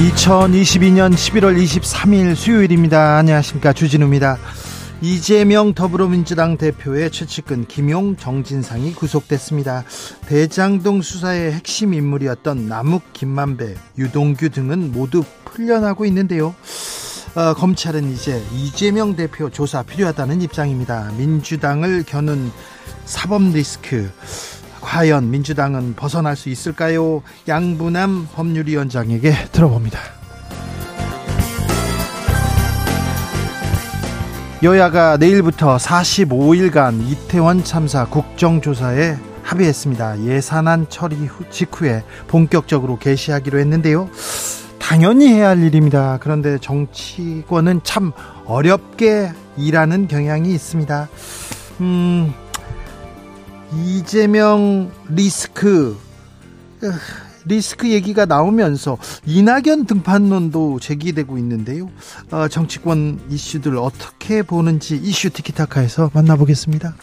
2022년 11월 23일 수요일입니다. 안녕하십니까. 주진우입니다. 이재명 더불어민주당 대표의 최측근 김용 정진상이 구속됐습니다. 대장동 수사의 핵심 인물이었던 남욱 김만배, 유동규 등은 모두 풀려나고 있는데요. 어, 검찰은 이제 이재명 대표 조사 필요하다는 입장입니다. 민주당을 겨눈 사법 리스크 과연 민주당은 벗어날 수 있을까요? 양분남 법률위원장에게 들어봅니다. 여야가 내일부터 45일간 이태원 참사 국정조사에 합의했습니다. 예산안 처리 후, 직후에 본격적으로 개시하기로 했는데요. 당연히 해야 할 일입니다. 그런데 정치권은 참 어렵게 일하는 경향이 있습니다. 음, 이재명 리스크 리스크 얘기가 나오면서 이낙연 등판론도 제기되고 있는데요. 어, 정치권 이슈들 어떻게 보는지 이슈 티키타카에서 만나보겠습니다.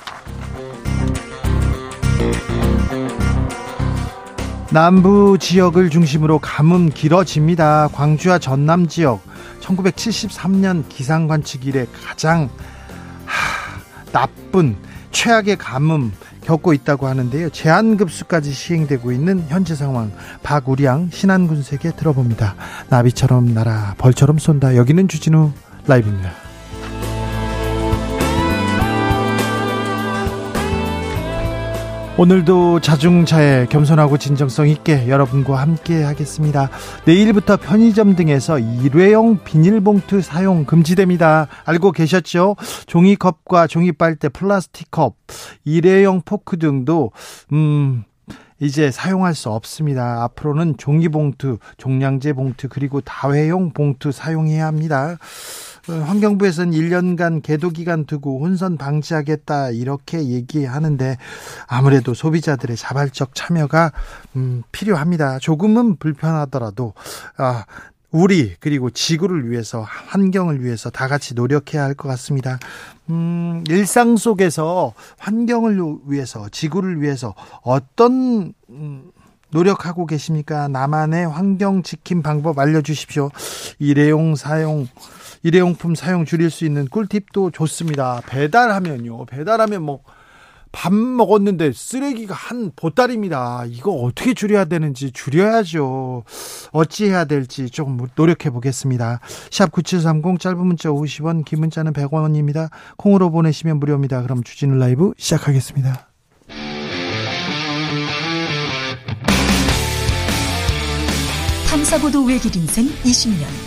남부 지역을 중심으로 가뭄 길어집니다. 광주와 전남 지역 1973년 기상 관측 이래 가장 하, 나쁜 최악의 가뭄 겪고 있다고 하는데요. 제한급수까지 시행되고 있는 현재 상황 박우량 신한군세계 들어봅니다. 나비처럼 날아 벌처럼 쏜다. 여기는 주진우 라이브입니다. 오늘도 자중차에 겸손하고 진정성 있게 여러분과 함께 하겠습니다. 내일부터 편의점 등에서 일회용 비닐봉투 사용 금지됩니다. 알고 계셨죠? 종이컵과 종이빨대, 플라스틱컵, 일회용 포크 등도 음 이제 사용할 수 없습니다. 앞으로는 종이봉투, 종량제 봉투 그리고 다회용 봉투 사용해야 합니다. 어, 환경부에서는 1년간 계도 기간 두고 혼선 방지하겠다 이렇게 얘기하는데 아무래도 소비자들의 자발적 참여가 음, 필요합니다. 조금은 불편하더라도 아, 우리 그리고 지구를 위해서 환경을 위해서 다 같이 노력해야 할 것 같습니다. 음, 일상 속에서 환경을 위해서 지구를 위해서 어떤 음, 노력하고 계십니까? 나만의 환경 지킴 방법 알려주십시오. 일회용 사용 일회용품 사용 줄일 수 있는 꿀팁도 좋습니다. 배달하면요. 배달하면 뭐 밥 먹었는데 쓰레기가 한 보따리입니다. 이거 어떻게 줄여야 되는지 줄여야죠. 어찌해야 될지 조금 노력해 보겠습니다. 샵 9730 짧은 문자 50원, 긴 문자는 100원입니다. 콩으로 보내시면 무료입니다. 그럼 주진우 라이브 시작하겠습니다. 탐사보도 외길 인생 20년.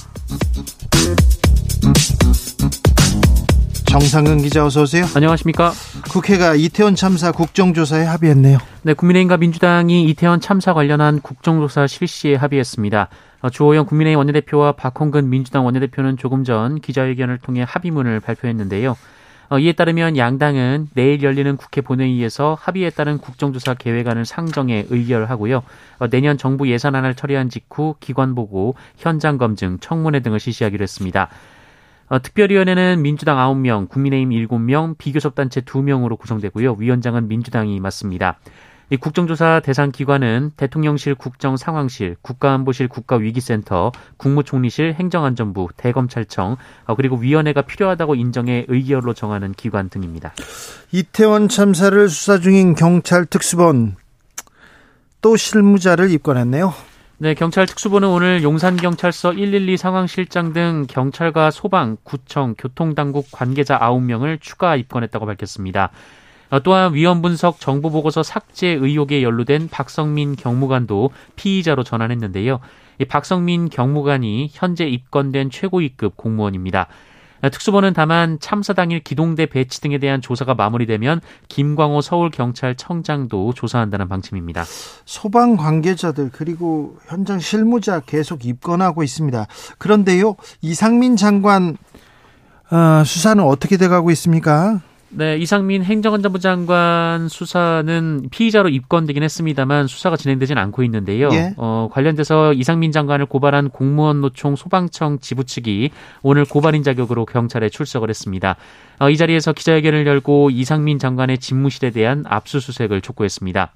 정상근 기자 어서 오세요. 안녕하십니까? 국회가 이태원 참사 국정조사에 합의했네요. 네, 국민의힘과 민주당이 이태원 참사 관련한 국정조사 실시에 합의했습니다. 어, 주호영 국민의힘 원내대표와 박홍근 민주당 원내대표는 조금 전 기자회견을 통해 합의문을 발표했는데요. 어, 이에 따르면 양당은 내일 열리는 국회 본회의에서 합의에 따른 국정조사 계획안을 상정해 의결하고요. 어, 내년 정부 예산안을 처리한 직후 기관 보고, 현장 검증, 청문회 등을 실시하기로 했습니다. 어, 특별위원회는 민주당 9명, 국민의힘 7명, 비교섭단체 2명으로 구성되고요. 위원장은 민주당이 맡습니다. 이 국정조사 대상 기관은 대통령실 국정상황실, 국가안보실 국가위기센터, 국무총리실 행정안전부, 대검찰청, 어, 그리고 위원회가 필요하다고 인정해 의결로 정하는 기관 등입니다. 이태원 참사를 수사 중인 경찰 특수본 또 실무자를 입건했네요. 네, 경찰 특수부는 오늘 용산경찰서 112 상황실장 등 경찰과 소방, 구청, 교통당국 관계자 9명을 추가 입건했다고 밝혔습니다. 어, 또한 위험 분석 정보 보고서 삭제 의혹에 연루된 박성민 경무관도 피의자로 전환했는데요. 이 박성민 경무관이 현재 입건된 최고위급 공무원입니다. 특수본은 다만 참사 당일 기동대 배치 등에 대한 조사가 마무리되면 김광호 서울경찰청장도 조사한다는 방침입니다. 소방 관계자들 그리고 현장 실무자 계속 입건하고 있습니다. 그런데요, 이상민 장관 어, 수사는 어떻게 돼가고 있습니까? 네, 이상민 행정안전부 장관 수사는 피의자로 입건되긴 했습니다만 수사가 진행되진 않고 있는데요. 예? 어, 관련돼서 이상민 장관을 고발한 공무원 노총 소방청 지부 측이 오늘 고발인 자격으로 경찰에 출석을 했습니다. 어, 이 자리에서 기자회견을 열고 이상민 장관의 집무실에 대한 압수수색을 촉구했습니다.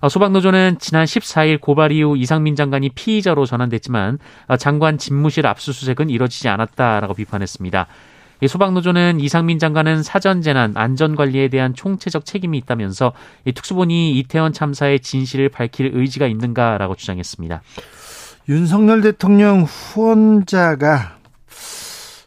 어, 소방노조는 지난 14일 고발 이후 이상민 장관이 피의자로 전환됐지만 어, 장관 집무실 압수수색은 이뤄지지 않았다라고 비판했습니다. 소방노조는 이상민 장관은 사전 재난 안전 관리에 대한 총체적 책임이 있다면서 특수본이 이태원 참사의 진실을 밝힐 의지가 있는가라고 주장했습니다. 윤석열 대통령 후원자가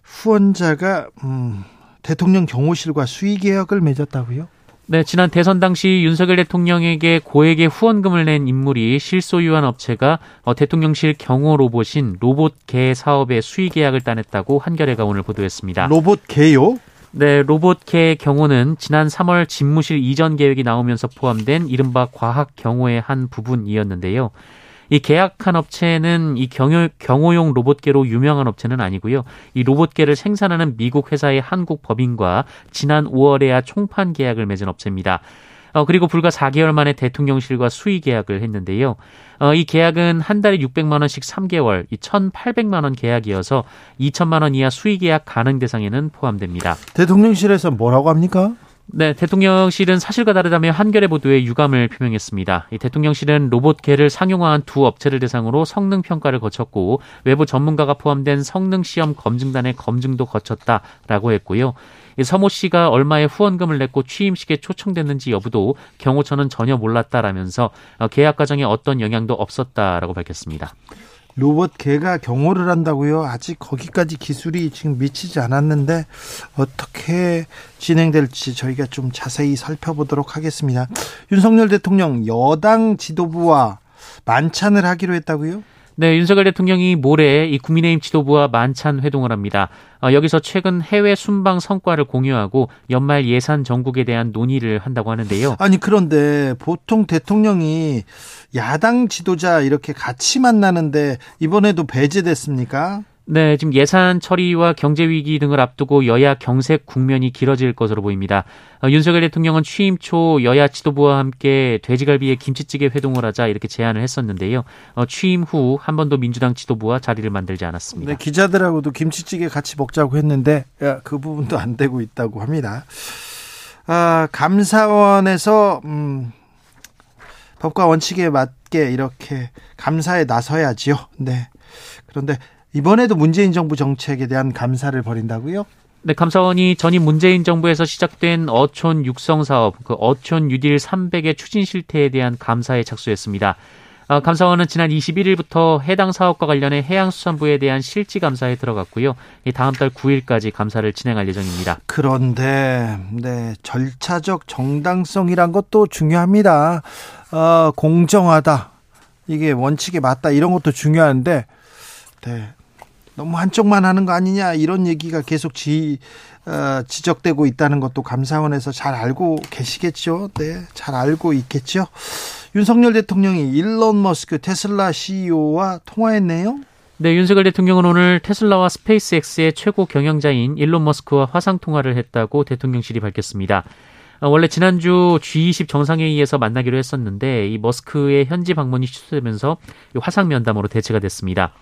후원자가 음, 대통령 경호실과 수의 계약을 맺었다고요? 네, 지난 대선 당시 윤석열 대통령에게 고액의 후원금을 낸 인물이 실소유한 업체가 어, 대통령실 경호 로봇인 로봇개 사업의 수의 계약을 따냈다고 한겨레가 오늘 보도했습니다. 로봇개요? 네, 로봇개 경호는 지난 3월 집무실 이전 계획이 나오면서 포함된 이른바 과학 경호의 한 부분이었는데요. 이 계약한 업체는 이 경호, 경호용 로봇계로 유명한 업체는 아니고요. 이 로봇계를 생산하는 미국 회사의 한국 법인과 지난 5월에야 총판 계약을 맺은 업체입니다. 어, 그리고 불과 4개월 만에 대통령실과 수의 계약을 했는데요. 어, 이 계약은 한 달에 600만 원씩 3개월, 이 1,800만 원 계약이어서 2천만 원 이하 수의 계약 가능 대상에는 포함됩니다. 대통령실에서 뭐라고 합니까? 네, 대통령실은 사실과 다르다며 한겨레 보도에 유감을 표명했습니다. 이 대통령실은 로봇 개를 상용화한 두 업체를 대상으로 성능 평가를 거쳤고 외부 전문가가 포함된 성능 시험 검증단의 검증도 거쳤다라고 했고요. 이 서모 씨가 얼마의 후원금을 냈고 취임식에 초청됐는지 여부도 경호처는 전혀 몰랐다라면서 계약 과정에 어떤 영향도 없었다라고 밝혔습니다. 로봇 개가 경호를 한다고요? 아직 거기까지 기술이 지금 미치지 않았는데 어떻게 진행될지 저희가 좀 자세히 살펴보도록 하겠습니다. 윤석열 대통령 여당 지도부와 만찬을 하기로 했다고요? 네, 윤석열 대통령이 모레 이 국민의힘 지도부와 만찬 회동을 합니다. 어, 여기서 최근 해외 순방 성과를 공유하고 연말 예산 전국에 대한 논의를 한다고 하는데요. 아니 그런데 보통 대통령이 야당 지도자 이렇게 같이 만나는데 이번에도 배제됐습니까? 네, 지금 예산 처리와 경제 위기 등을 앞두고 여야 경색 국면이 길어질 것으로 보입니다. 어, 윤석열 대통령은 취임 초 여야 지도부와 함께 돼지갈비에 김치찌개 회동을 하자 이렇게 제안을 했었는데요. 어, 취임 후 한 번도 민주당 지도부와 자리를 만들지 않았습니다. 네, 기자들하고도 김치찌개 같이 먹자고 했는데 야, 그 부분도 안 되고 있다고 합니다. 아, 감사원에서 음, 법과 원칙에 맞게 이렇게 감사에 나서야지요. 네. 그런데 이번에도 문재인 정부 정책에 대한 감사를 벌인다고요? 네, 감사원이 전임 문재인 정부에서 시작된 어촌 육성 사업, 그 어촌 뉴딜 300의 추진 실태에 대한 감사에 착수했습니다. 아, 감사원은 지난 21일부터 해당 사업과 관련해 해양수산부에 대한 실지 감사에 들어갔고요. 다음 달 9일까지 감사를 진행할 예정입니다. 그런데 네, 절차적 정당성이란 것도 중요합니다. 어, 공정하다. 이게 원칙에 맞다 이런 것도 중요한데 네, 너무 한쪽만 하는 거 아니냐 이런 얘기가 계속 지, 어, 지적되고 있다는 것도 감사원에서 잘 알고 계시겠죠. 네, 잘 알고 있겠죠. 윤석열 대통령이 일론 머스크 테슬라 CEO와 통화했네요. 네, 윤석열 대통령은 오늘 테슬라와 스페이스X의 최고 경영자인 일론 머스크와 화상 통화를 했다고 대통령실이 밝혔습니다. 어, 원래 지난주 G20 정상회의에서 만나기로 했었는데 이 머스크의 현지 방문이 취소되면서 화상 면담으로 대체가 됐습니다.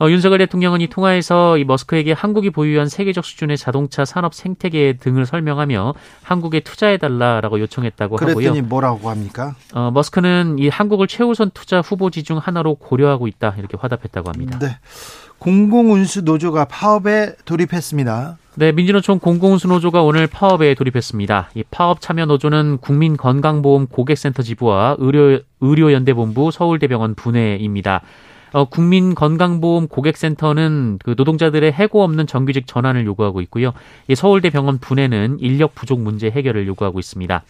어, 윤석열 대통령은 이 통화에서 이 머스크에게 한국이 보유한 세계적 수준의 자동차 산업 생태계 등을 설명하며 한국에 투자해달라라고 요청했다고 그랬더니 하고요. 뭐라고 합니까? 어, 머스크는 이 한국을 최우선 투자 후보지 중 하나로 고려하고 있다 이렇게 화답했다고 합니다. 네. 공공운수 노조가 파업에 돌입했습니다. 네, 민주노총 공공운수노조가 오늘 파업에 돌입했습니다. 이 파업 참여 노조는 국민건강보험 고객센터 지부와 의료, 의료연대본부 서울대병원 분해입니다. 어, 국민건강보험 고객센터는 그 노동자들의 해고 없는 정규직 전환을 요구하고 있고요. 이 서울대 병원 분해는 인력 부족 문제 해결을 요구하고 있습니다.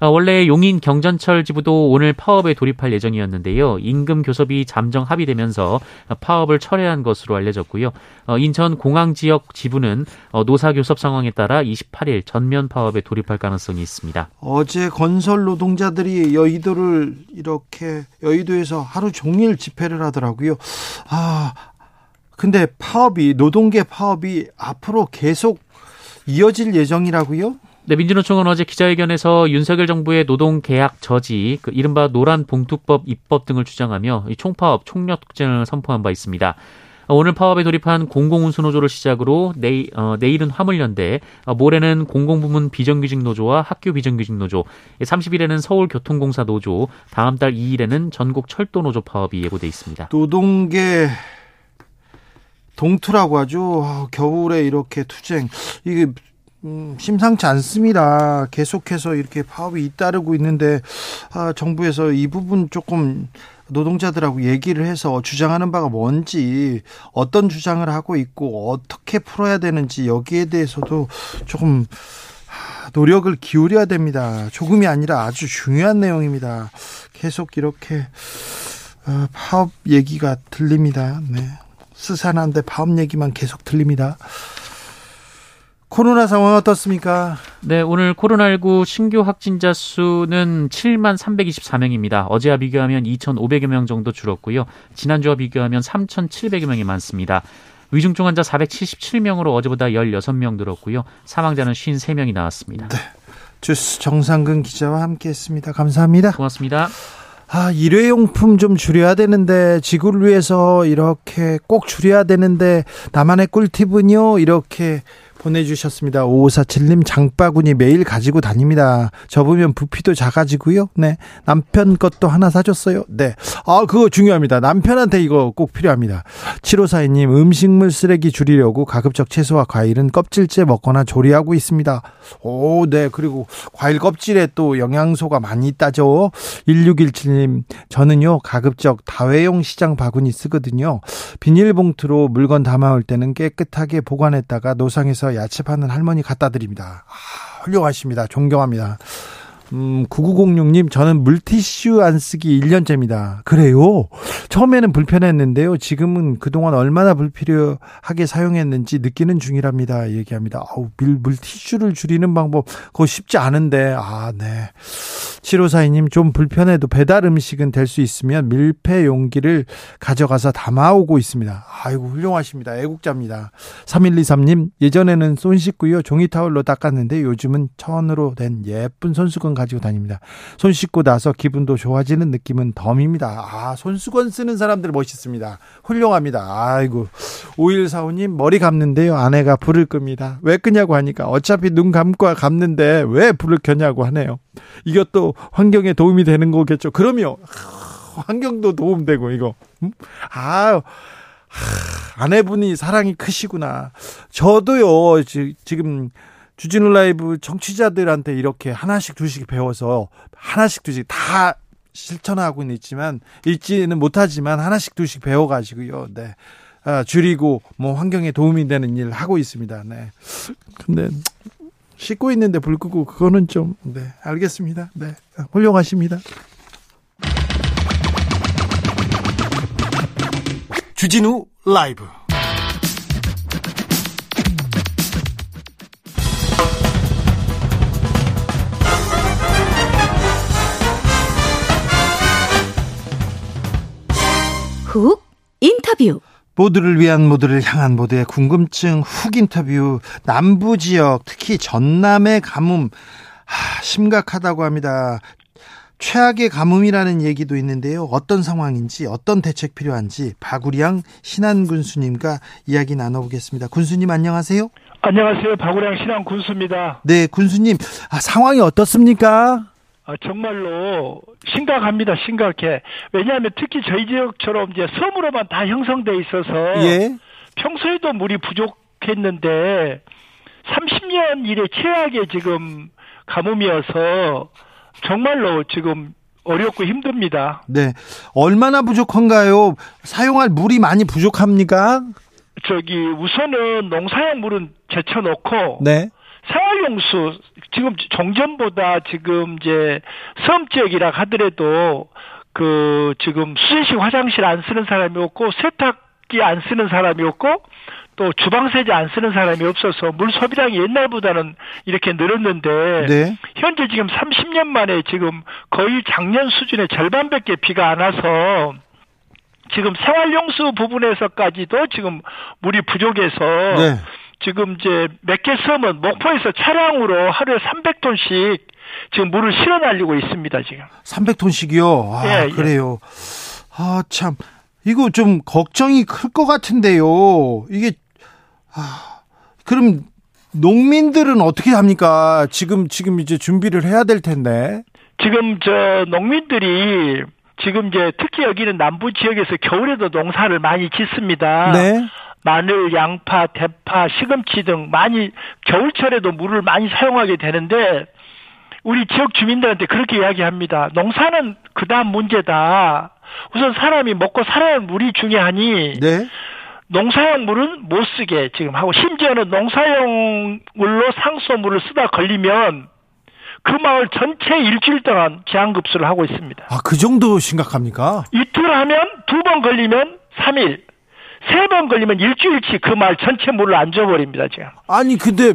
어, 원래 용인 경전철 지부도 오늘 파업에 돌입할 예정이었는데요. 임금 교섭이 잠정 합의되면서 파업을 철회한 것으로 알려졌고요. 어, 인천 공항 지역 지부는 어, 노사 교섭 상황에 따라 28일 전면 파업에 돌입할 가능성이 있습니다. 어제 건설 노동자들이 여의도를 이렇게 여의도에서 하루 종일 집회를 하더라고요. 아, 근데 파업이 노동계 파업이 앞으로 계속 이어질 예정이라고요? 네, 민주노총은 어제 기자회견에서 윤석열 정부의 노동 개악 저지, 그 이른바 노란 봉투법 입법 등을 주장하며 총파업, 총력투쟁을 선포한 바 있습니다. 오늘 파업에 돌입한 공공운수노조를 시작으로 내일, 어, 내일은 화물연대, 어, 모레는 공공부문 비정규직 노조와 학교 비정규직 노조, 30일에는 서울교통공사 노조, 다음 달 2일에는 전국 철도 노조 파업이 예고돼 있습니다. 노동계 동투라고 하죠. 아, 겨울에 이렇게 투쟁 이게 음, 심상치 않습니다. 계속해서 이렇게 파업이 잇따르고 있는데 아, 정부에서 이 부분 조금 노동자들하고 얘기를 해서 주장하는 바가 뭔지 어떤 주장을 하고 있고 어떻게 풀어야 되는지 여기에 대해서도 조금 노력을 기울여야 됩니다. 조금이 아니라 아주 중요한 내용입니다. 계속 이렇게 어, 파업 얘기가 들립니다. 네. 스산한데 파업 얘기만 계속 들립니다. 코로나 상황 어떻습니까? 네, 오늘 코로나19 신규 확진자 수는 7만 324명입니다. 어제와 비교하면 2,500여 명 정도 줄었고요. 지난주와 비교하면 3,700여 명이 많습니다. 위중증 환자 477명으로 어제보다 16명 늘었고요. 사망자는 53명이 나왔습니다. 네. 주스 정상근 기자와 함께했습니다. 감사합니다. 고맙습니다. 아, 일회용품 좀 줄여야 되는데, 지구를 위해서 이렇게 꼭 줄여야 되는데, 나만의 꿀팁은요, 이렇게 보내주셨습니다. 5547님 장바구니 매일 가지고 다닙니다. 접으면 부피도 작아지고요. 네. 남편 것도 하나 사줬어요. 네. 아, 그거 중요합니다. 남편한테 이거 꼭 필요합니다. 7542님 음식물 쓰레기 줄이려고 가급적 채소와 과일은 껍질째 먹거나 조리하고 있습니다. 오, 네. 그리고 과일 껍질에 또 영양소가 많이 있다죠. 1617님 저는요 가급적 다회용 시장 바구니 쓰거든요. 비닐봉투로 물건 담아올 때는 깨끗하게 보관했다가 노상에서 야채 파는 할머니 갖다 드립니다. 아, 훌륭하십니다. 존경합니다. 음, 9906님, 저는 물티슈 안 쓰기 1년째입니다. 그래요? 처음에는 불편했는데요. 지금은 그동안 얼마나 불필요하게 사용했는지 느끼는 중이랍니다. 얘기합니다. 아우, 물, 물티슈를 줄이는 방법, 그거 쉽지 않은데, 아, 네. 7542님, 좀 불편해도 배달 음식은 될 수 있으면 밀폐 용기를 가져가서 담아오고 있습니다. 아이고, 훌륭하십니다. 애국자입니다. 3123님, 예전에는 손 씻고요. 종이 타월로 닦았는데 요즘은 천으로 된 예쁜 손수건 가지고 다닙니다. 손 씻고 나서 기분도 좋아지는 느낌은 덤입니다. 아, 손수건 쓰는 사람들 멋있습니다. 훌륭합니다. 아이고. 5145님, 머리 감는데요. 아내가 불을 끕니다. 왜 끄냐고 하니까 어차피 눈 감고 감는데 왜 불을 켜냐고 하네요. 이것도 환경에 도움이 되는 거겠죠. 그럼요. 환경도 도움되고, 이거. 음? 아, 아내분이 사랑이 크시구나. 저도요, 지금 주진우 라이브 정치자들한테 이렇게 하나씩 두씩 배워서 하나씩 두씩 다 실천하고는 있지만 읽지는 못하지만 하나씩 두씩 배워가지고요. 네. 아, 줄이고 뭐 환경에 도움이 되는 일 하고 있습니다. 네. 근데 씻고 있는데 불 끄고 그거는 좀 네, 알겠습니다. 네. 훌륭하십니다. 주진우 라이브 훅 인터뷰 모두를 위한 모두를 향한 모두의 궁금증 훅 인터뷰 남부 지역 특히 전남의 가뭄 하, 심각하다고 합니다. 최악의 가뭄이라는 얘기도 있는데요. 어떤 상황인지 어떤 대책 필요한지 박우량 신한 군수님과 이야기 나눠보겠습니다. 군수님 안녕하세요. 안녕하세요. 박우량 신한 군수입니다. 네, 군수님 아, 상황이 어떻습니까? 아, 정말로 심각합니다. 심각해. 왜냐하면 특히 저희 지역처럼 이제 섬으로만 다 형성돼 있어서 예. 평소에도 물이 부족했는데 30년 이래 최악의 지금 가뭄이어서 정말로 지금 어렵고 힘듭니다. 네. 얼마나 부족한가요? 사용할 물이 많이 부족합니까? 저기 우선은 농사용 물은 제쳐놓고 네. 생활용수 지금 종전보다 지금 이제 섬 지역이라 하더라도 그 지금 수제식 화장실 안 쓰는 사람이 없고 세탁기 안 쓰는 사람이 없고 또 주방 세제 안 쓰는 사람이 없어서 물 소비량이 옛날보다는 이렇게 늘었는데 네. 현재 지금 30년 만에 지금 거의 작년 수준의 절반밖에 비가 안 와서 지금 생활용수 부분에서까지도 지금 물이 부족해서 네. 지금 이제 몇개 섬은 목포에서 차량으로 하루에 300톤씩 지금 물을 실어 날리고 있습니다, 지금. 300톤씩이요. 아, 예, 예. 그래요. 아, 참. 이거 좀 걱정이 클 것 같은데요. 이게 아, 그럼 농민들은 어떻게 합니까? 지금 지금 이제 준비를 해야 될 텐데. 지금 저 농민들이 지금 이제 특히 여기는 남부 지역에서 겨울에도 농사를 많이 짓습니다. 네. 마늘, 양파, 대파, 시금치 등 많이 겨울철에도 물을 많이 사용하게 되는데 우리 지역 주민들한테 그렇게 이야기합니다. 농사는 그다음 문제다. 우선 사람이 먹고 살아야 할 물이 중요하니 네. 농사용 물은 못 쓰게 지금 하고 심지어는 농사용 물로 상수물을 쓰다 걸리면 그 마을 전체 일주일 동안 제한급수를 하고 있습니다. 아, 그 정도 심각합니까? 이틀 하면 두 번 걸리면 3일, 세 번 걸리면 일주일치 그 마을 전체 물을 안 줘버립니다, 지금. 아니, 근데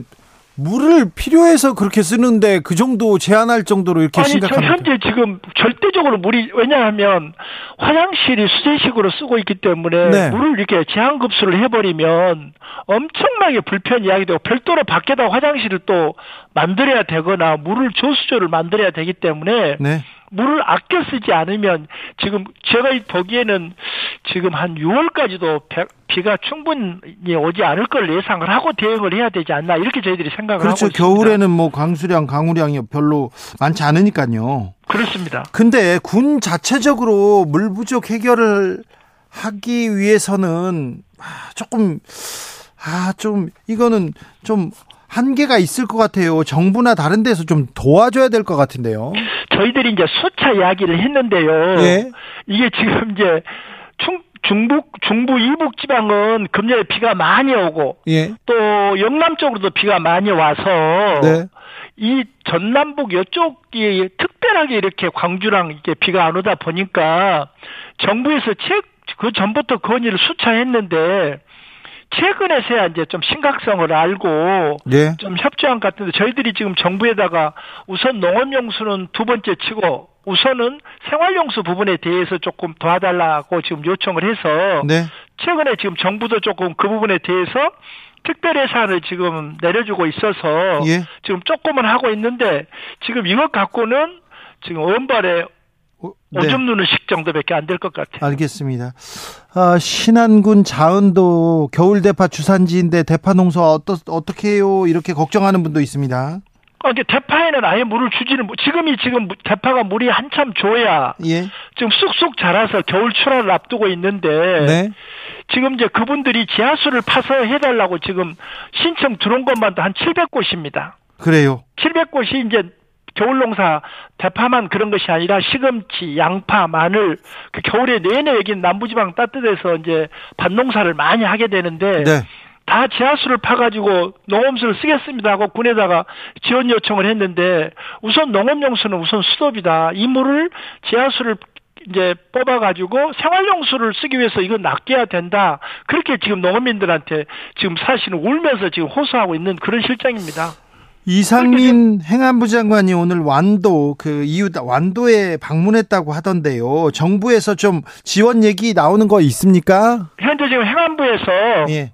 물을 필요해서 그렇게 쓰는데 그 정도 제한할 정도로 이렇게 아니, 저 심각합니까? 현재 지금 절대적으로 물이, 왜냐하면 화장실이 수제식으로 쓰고 있기 때문에 네. 물을 이렇게 제한 급수를 해버리면 엄청나게 불편 이 야기 되고 별도로 밖에다 화장실을 또 만들어야 되거나 물을 조수조를 만들어야 되기 때문에 네. 물을 아껴 쓰지 않으면 지금 제가 보기에는 지금 한 6월까지도 비가 충분히 오지 않을 걸 예상을 하고 대응을 해야 되지 않나 이렇게 저희들이 생각을 그렇죠. 하고 있습니다. 겨울에는 뭐 강수량, 강우량이 별로 많지 않으니까요. 그렇습니다. 근데 군 자체적으로 물 부족 해결을 하기 위해서는 아, 조금 아 좀 이거는 좀 한계가 있을 것 같아요. 정부나 다른 데서 좀 도와줘야 될 것 같은데요. 저희들이 이제 수차 이야기를 했는데요. 예. 이게 지금 이제 충, 중북 중부 이북 지방은 금년에 비가 많이 오고 예. 또 영남 쪽으로도 비가 많이 와서 네. 이 전남북 이쪽이 특별하게 이렇게 광주랑 이렇게 비가 안 오다 보니까 정부에서 최, 그 전부터 건의를 수차했는데 최근에서야 이제 좀 심각성을 알고 네. 좀 협조한 것 같은데 저희들이 지금 정부에다가 우선 농업용수는 두 번째 치고 우선은 생활용수 부분에 대해서 조금 도와달라고 지금 요청을 해서 네. 최근에 지금 정부도 조금 그 부분에 대해서 특별 예산을 지금 내려주고 있어서 예. 지금 조금은 하고 있는데 지금 이것 갖고는 지금 원발에 어, 네. 오줌 누는 식 정도밖에 안 될 것 같아요. 알겠습니다. 아, 신안군 자은도 겨울 대파 주산지인데 대파 농사 어떠, 어떻게 해요? 이렇게 걱정하는 분도 있습니다. 아, 근데 대파에는 아예 물을 주지는 못- 지금이 지금 대파가 물이 한참 줘야 예. 지금 쑥쑥 자라서 겨울 출하를 앞두고 있는데 네. 지금 이제 그분들이 지하수를 파서 해달라고 지금 신청 들어온 것만도 한 700곳입니다. 그래요. 700곳이 이제 겨울 농사 대파만 그런 것이 아니라 시금치, 양파, 마늘 그 겨울에 내내 여기 남부지방 따뜻해서 이제 밭농사를 많이 하게 되는데 네. 다 지하수를 파가지고 농업수를 쓰겠습니다 하고 군에다가 지원 요청을 했는데 우선 농업용수는 우선 수도비다. 이 물을 지하수를 이제 뽑아가지고 생활용수를 쓰기 위해서 이거 낚여야 된다. 그렇게 지금 농민들한테 지금 사실은 울면서 지금 호소하고 있는 그런 실정입니다. 이상민 행안부 장관이 오늘 완도 그 이웃 완도에 방문했다고 하던데요. 정부에서 좀 지원 얘기 나오는 거 있습니까? 현재 지금 행안부에서 예.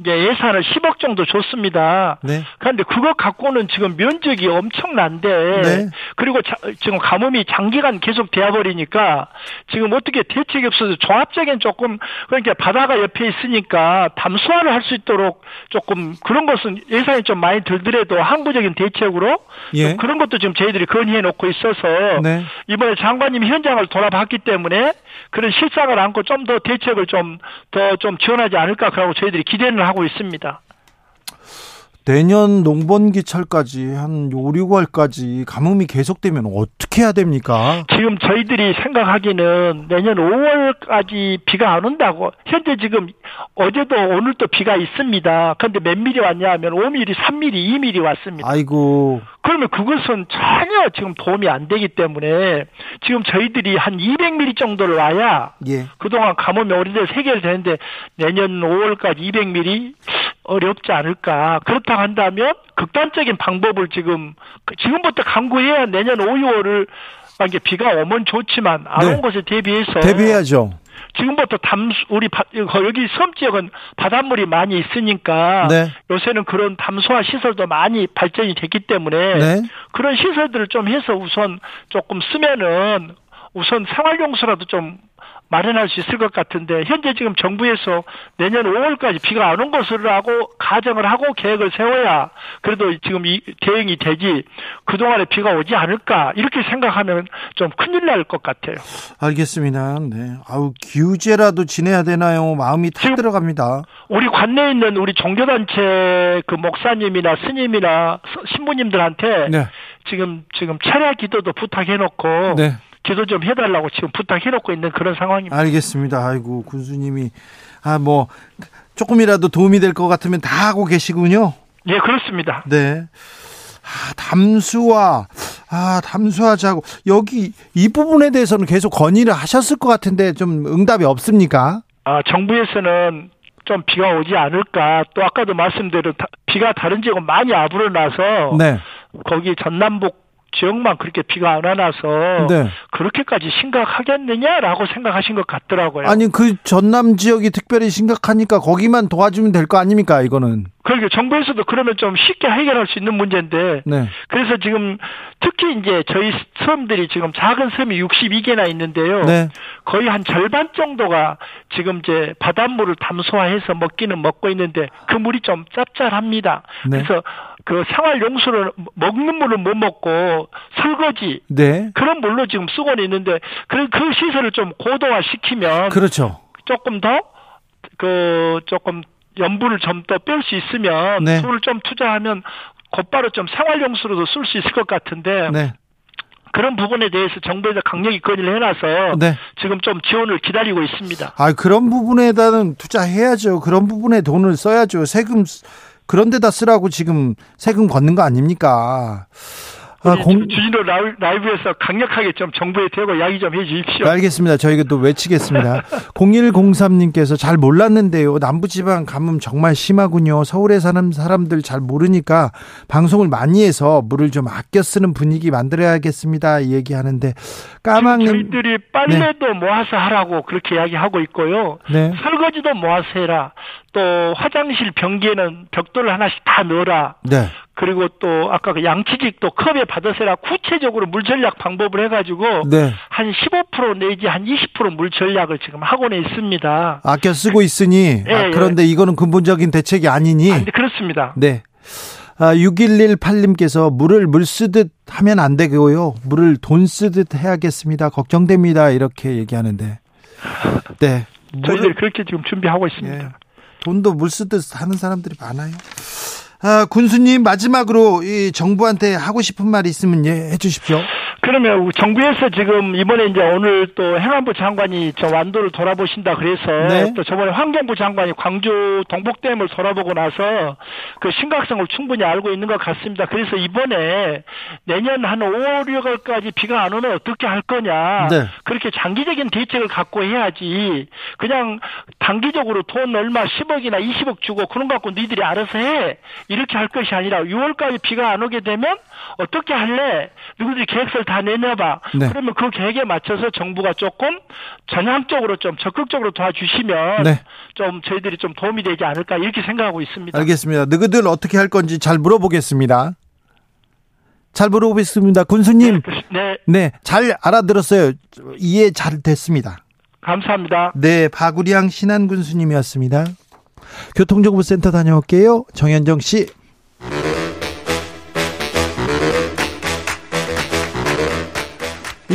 이제 예산을 10억 정도 줬습니다. 네. 그런데 그거 갖고는 지금 면적이 엄청난데 네. 그리고 자- 지금 가뭄이 장기간 계속 되어 버리니까 지금 어떻게 대책이 없어서 종합적인 조금 그러니까 바다가 옆에 있으니까 담수화를 할 수 있도록 조금 그런 것은 예산이 좀 많이 들더라도 항구적인 대책으로 예. 좀 그런 것도 지금 저희들이 건의해 놓고 있어서 네. 이번에 장관님이 현장을 돌아봤기 때문에 그런 실상을 안고 좀 더 대책을 좀 더좀 지원하지 않을까 그러고 저희들이 기대는 하고 있습니다. 내년 농번기철까지 한 5, 6월까지 가뭄이 계속되면 어떻게 해야 됩니까? 지금 저희들이 생각하기는 내년 5월까지 비가 안 온다고 현재 지금 어제도 오늘도 비가 있습니다. 그런데 몇 미리 왔냐 하면 5미리, 3미리, 2미리 왔습니다. 아이고. 그러면 그것은 전혀 지금 도움이 안 되기 때문에 지금 저희들이 한 200mm 정도를 와야 예. 그동안 가뭄이 오래돼서 해결되는데 내년 5월까지 200mm 어렵지 않을까. 그렇다고 한다면 극단적인 방법을 지금 지금부터 강구해야 내년 5, 6월을 이게 비가 오면 좋지만 안온 네. 것에 대비해서 대비해야죠. 지금부터 담수 우리 바, 여기 섬 지역은 바닷물이 많이 있으니까 네. 요새는 그런 담수화 시설도 많이 발전이 됐기 때문에 네. 그런 시설들을 좀 해서 우선 조금 쓰면은 우선 생활용수라도 좀 마련할 수 있을 것 같은데 현재 지금 정부에서 내년 5월까지 비가 안 온 것을 하고 가정을 하고 계획을 세워야 그래도 지금 이 대응이 되지 그동안에 비가 오지 않을까 이렇게 생각하면 좀 큰일 날 것 같아요. 알겠습니다. 네. 아우 규제라도 지내야 되나요? 마음이 탁 들어갑니다. 우리 관내에 있는 우리 종교단체 그 목사님이나 스님이나 서- 신부님들한테 네. 지금 지금 철야 기도도 부탁해 놓고 네. 기도 좀 해달라고 지금 부탁해놓고 있는 그런 상황입니다. 알겠습니다. 아이고 군수님이 아 뭐 조금이라도 도움이 될 것 같으면 다 하고 계시군요. 예, 그렇습니다. 네. 아, 담수화 아 담수하자고 여기 이 부분에 대해서는 계속 건의를 하셨을 것 같은데 좀 응답이 없습니까? 아, 정부에서는 좀 비가 오지 않을까. 또 아까도 다- 비가 다른 지역은 많이 아부러나서 네. 거기 전남북 지역만 그렇게 비가 안 와나서 네. 그렇게까지 심각하겠느냐라고 생각하신 것 같더라고요. 아니 그 전남 지역이 특별히 심각하니까 거기만 도와주면 될 거 아닙니까 이거는? 그러니까 정부에서도 그러면 좀 쉽게 해결할 수 있는 문제인데 네. 그래서 지금 특히 이제 저희 섬들이 지금 작은 섬이 62개나 있는데요. 네. 거의 한 절반 정도가 지금 이제 바닷물을 담수화해서 먹기는 먹고 있는데 그 물이 좀 짭짤합니다. 네. 그래서 그 생활 용수를 먹는 물은 못 먹고 설거지 네. 그런 물로 지금 쓰고는 있는데 그, 그 시설을 좀 고도화 시키면 그렇죠. 조금 더 그 조금 연분을 좀 더 뺄 수 있으면 네. 돈을 좀 투자하면 곧바로 좀 생활용수로도 쓸 수 있을 것 같은데 네. 그런 부분에 대해서 정부에서 강력히 건의를 해놔서 네. 지금 좀 지원을 기다리고 있습니다. 아 그런 부분에다는 투자해야죠. 그런 부분에 돈을 써야죠. 세금 쓰- 그런 데다 쓰라고 지금 세금 걷는 거 아닙니까? 아, 공, 주진우 라이- 라이브에서 강력하게 좀 정부에 대고 이야기 좀 해주십시오. 알겠습니다. 저희가 또 외치겠습니다. 0103님께서 잘 몰랐는데요. 남부지방 가뭄 정말 심하군요. 서울에 사는 사람들 잘 모르니까 방송을 많이 해서 물을 좀 아껴 쓰는 분위기 만들어야겠습니다. 이 얘기하는데 까망님 저희들이 빨래도 모아서 하라고 그렇게 이야기하고 있고요. 네. 설거지도 모아서 해라. 또 화장실 변기에는 벽돌을 하나씩 다 넣어라. 네. 그리고 또 아까 그 양치직도 컵에 받아서라 구체적으로 물 전략 방법을 해가지고 네. 한15% 내지 한 20%물 전략을 지금 하고는 있습니다. 아껴 쓰고 있으니 예, 아, 예. 그런데 이거는 근본적인 대책이 아니니 아, 그렇습니다. 네. 아, 6118님께서 물을 물 쓰듯 하면 안 되고요. 물을 돈 쓰듯 해야겠습니다. 걱정됩니다. 이렇게 얘기하는데. 네. 저희들이 그렇게 지금 준비하고 있습니다. 예. 돈도 물 쓰듯 하는 사람들이 많아요. 아, 군수님 마지막으로 이 정부한테 하고 싶은 말 있으면 예, 해 주십시오. 그러면 정부에서 지금 이번에 이제 오늘 또 행안부 장관이 저 완도를 돌아보신다 그래서 네. 또 저번에 환경부 장관이 광주 동북댐을 돌아보고 나서 그 심각성을 충분히 알고 있는 것 같습니다. 그래서 이번에 내년 한 5, 6월까지 비가 안 오면 어떻게 할 거냐. 네. 그렇게 장기적인 대책을 갖고 해야지. 그냥 단기적으로 돈 얼마 10억이나 20억 주고 그런 거 갖고 니들이 알아서 해. 이렇게 할 것이 아니라 6월까지 비가 안 오게 되면 어떻게 할래? 누구들이 계획서를 다 내놔봐. 네. 그러면 그 계획에 맞춰서 정부가 조금 전향적으로 좀 적극적으로 도와주시면 네. 좀 저희들이 좀 도움이 되지 않을까 이렇게 생각하고 있습니다. 알겠습니다. 너희들 어떻게 할 건지 잘 물어보겠습니다. 잘 물어보겠습니다. 군수님. 네, 네, 잘 알아들었어요. 이해 잘 됐습니다. 감사합니다. 네, 박우량 신한 군수님이었습니다. 교통정보센터 다녀올게요. 정현정 씨.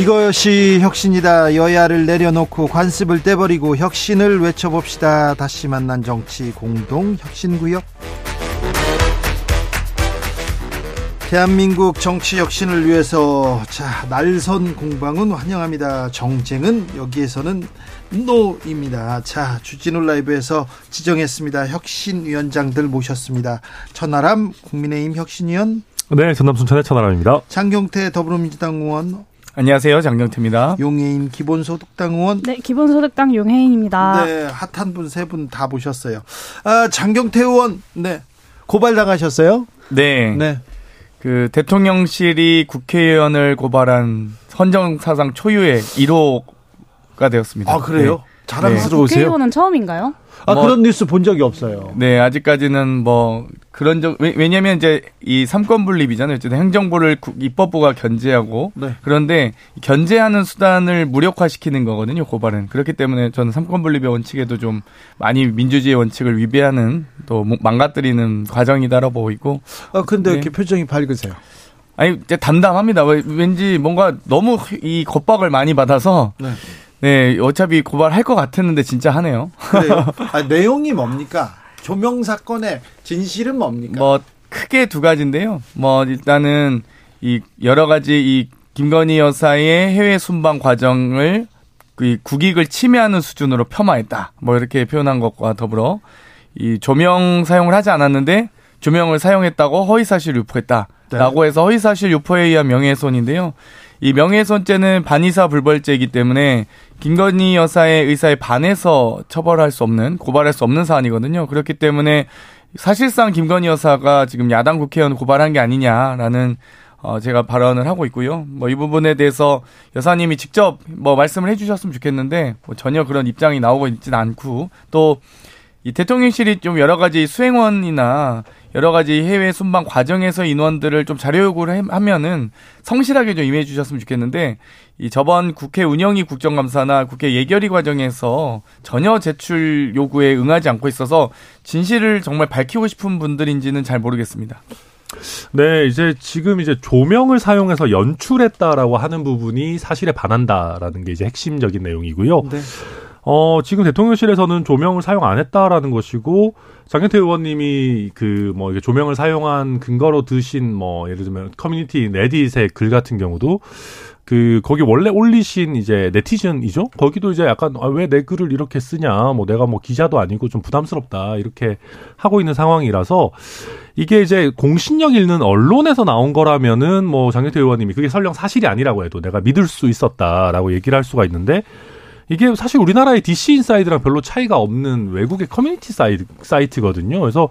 이것이 혁신이다. 여야를 내려놓고 관습을 떼버리고 혁신을 외쳐봅시다. 다시 만난 정치 공동 혁신구역. 대한민국 정치 혁신을 위해서 자 날선 공방은 환영합니다. 정쟁은 여기에서는 노입니다. 자 주진우 라이브에서 지정했습니다. 혁신위원장들 모셨습니다. 천하람 국민의힘 혁신위원. 네, 전남 순천의 천하람입니다. 장경태 더불어민주당 의원. 안녕하세요. 장경태입니다. 용해인 기본소득당 의원. 네, 기본소득당 용해인입니다. 네, 핫한 분 세 분다 모셨어요. 아, 장경태 의원. 네. 고발 당하셨어요? 네. 네. 그 대통령실이 국회의원을 고발한 헌정사상 초유의 1호가 되었습니다. 아, 그래요? 네. 자랑스러우세요? 네. 국회의원은 처음인가요? 아, 뭐, 그런 뉴스 본 적이 없어요. 네, 아직까지는 뭐 그런 적 왜냐면 이제 이 삼권 분립이잖아요. 어쨌든 행정부를 입법부가 견제하고 네. 그런데 견제하는 수단을 무력화시키는 거거든요. 고발은. 그렇기 때문에 저는 삼권 분립의 원칙에도 좀 많이 민주주의 원칙을 위배하는 또 망가뜨리는 과정이다라고 보고 있고. 아, 근데 네. 이렇게 표정이 밝으세요. 아니, 이제 담담합니다. 왠지 뭔가 너무 이 겁박을 많이 받아서 네. 네, 어차피 고발할 것 같았는데 진짜 하네요. 아, 내용이 뭡니까? 조명 사건의 진실은 뭡니까? 뭐 크게 두 가지인데요. 뭐 일단은 이 여러 가지 이 김건희 여사의 해외 순방 과정을 그 국익을 침해하는 수준으로 폄하했다. 뭐 이렇게 표현한 것과 더불어 이 조명 사용을 하지 않았는데 조명을 사용했다고 허위사실 유포했다 라고 네. 해서 허위사실 유포에 의한 명예훼손인데요. 이 명예훼손죄는 반의사 불벌죄이기 때문에 김건희 여사의 의사에 반해서 처벌할 수 없는 고발할 수 없는 사안이거든요. 그렇기 때문에 사실상 김건희 여사가 지금 야당 국회의원 고발한 게 아니냐라는 어 제가 발언을 하고 있고요. 뭐 이 부분에 대해서 여사님이 직접 뭐 말씀을 해주셨으면 좋겠는데 뭐 전혀 그런 입장이 나오고 있지는 않고 또 이 대통령실이 좀 여러 가지 수행원이나 여러 가지 해외 순방 과정에서 인원들을 좀 자료 요구를 하면은 성실하게 좀 임해 주셨으면 좋겠는데 이 저번 국회 운영위 국정감사나 국회 예결위 과정에서 전혀 제출 요구에 응하지 않고 있어서 진실을 정말 밝히고 싶은 분들인지는 잘 모르겠습니다. 네, 이제 지금 이제 조명을 사용해서 연출했다라고 하는 부분이 사실에 반한다라는 게 이제 핵심적인 내용이고요. 네. 어, 지금 대통령실에서는 조명을 사용 안 했다라는 것이고 장현태 의원님이 그 뭐 조명을 사용한 근거로 드신 뭐 예를 들면 커뮤니티 레딧의 글 같은 경우도 그 거기 원래 올리신 이제 네티즌이죠. 거기도 이제 약간 아, 왜 내 글을 이렇게 쓰냐. 뭐 내가 뭐 기자도 아니고 좀 부담스럽다. 이렇게 하고 있는 상황이라서 이게 이제 공신력 있는 언론에서 나온 거라면은 뭐 장경태 의원님이 그게 설령 사실이 아니라고 해도 내가 믿을 수 있었다라고 얘기를 할 수가 있는데 이게 사실 우리나라의 DC 인사이드랑 별로 차이가 없는 외국의 커뮤니티 사이트, 사이트거든요. 그래서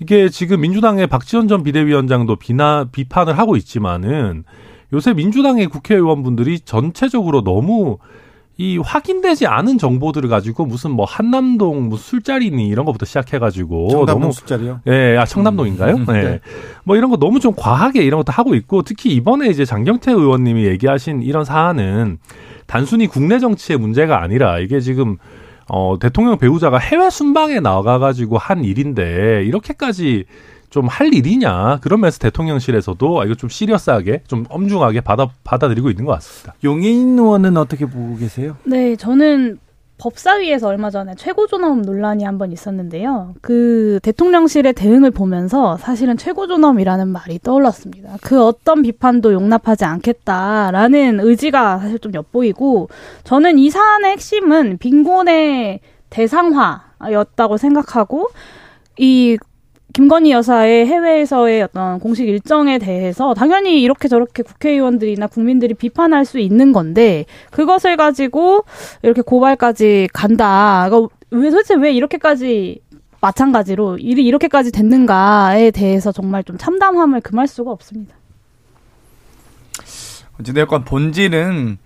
이게 지금 민주당의 박지원 전 비대위원장도 비나 비판을 하고 있지만은 요새 민주당의 국회의원분들이 전체적으로 너무 이 확인되지 않은 정보들을 가지고 무슨 뭐 한남동 뭐 술자리니 이런 것부터 시작해가지고 청담동 너무 술자리요? 예, 아 청담동인가요? 음, 네. 네. 뭐 이런 거 너무 좀 과하게 이런 것도 하고 있고 특히 이번에 이제 장경태 의원님이 얘기하신 이런 사안은 단순히 국내 정치의 문제가 아니라 이게 지금 어, 대통령 배우자가 해외 순방에 나가가지고 한 일인데 이렇게까지 좀 할 일이냐 그러면서 대통령실에서도 아, 이거 좀 시리어스하게 좀 엄중하게 받아 받아들이고 있는 것 같습니다. 용인 의원은 어떻게 보고 계세요? 네, 저는 법사위에서 얼마 전에 최고존엄 논란이 한 번 있었는데요. 그 대통령실의 대응을 보면서 사실은 최고존엄이라는 말이 떠올랐습니다. 그 어떤 비판도 용납하지 않겠다라는 의지가 사실 좀 엿보이고 저는 이 사안의 핵심은 빈곤의 대상화였다고 생각하고 이 김건희 여사의 해외에서의 어떤 공식 일정에 대해서 당연히 이렇게 저렇게 국회의원들이나 국민들이 비판할 수 있는 건데 그것을 가지고 이렇게 고발까지 간다. 그러니까 왜 도대체 왜 이렇게까지 마찬가지로 일이 이렇게까지 됐는가에 대해서 정말 좀 참담함을 금할 수가 없습니다. 어찌됐건 본질은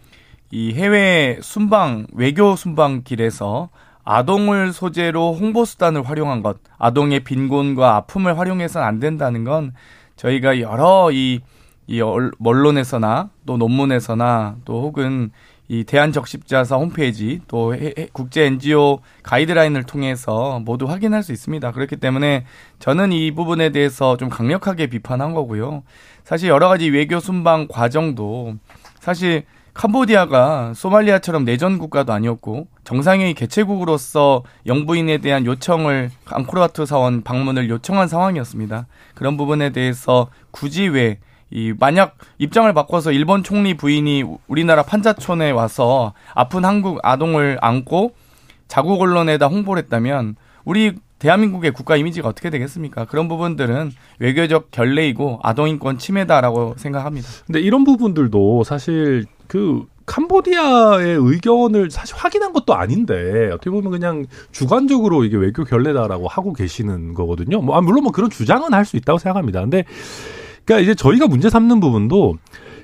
이 해외 순방 외교 순방 길에서 아동을 소재로 홍보 수단을 활용한 것, 아동의 빈곤과 아픔을 활용해서는 안 된다는 건 저희가 여러 이, 이 언론에서나 또 논문에서나 또 혹은 이 대한적십자사 홈페이지 또 국제 NGO 가이드라인을 통해서 모두 확인할 수 있습니다. 그렇기 때문에 저는 이 부분에 대해서 좀 강력하게 비판한 거고요. 사실 여러 가지 외교 순방 과정도 사실 캄보디아가 소말리아처럼 내전 국가도 아니었고 정상회의 개최국으로서 영부인에 대한 요청을 앙코르와트 사원 방문을 요청한 상황이었습니다. 그런 부분에 대해서 굳이 왜 이 만약 입장을 바꿔서 일본 총리 부인이 우리나라 판자촌에 와서 아픈 한국 아동을 안고 자국 언론에다 홍보를 했다면 우리 대한민국의 국가 이미지가 어떻게 되겠습니까? 그런 부분들은 외교적 결례이고 아동인권 침해다라고 생각합니다. 근데 이런 부분들도 사실 그 캄보디아의 의견을 사실 확인한 것도 아닌데 어떻게 보면 그냥 주관적으로 이게 외교 결례다라고 하고 계시는 거거든요. 뭐 아, 물론 뭐 그런 주장은 할 수 있다고 생각합니다. 근데 그러니까 이제 저희가 문제 삼는 부분도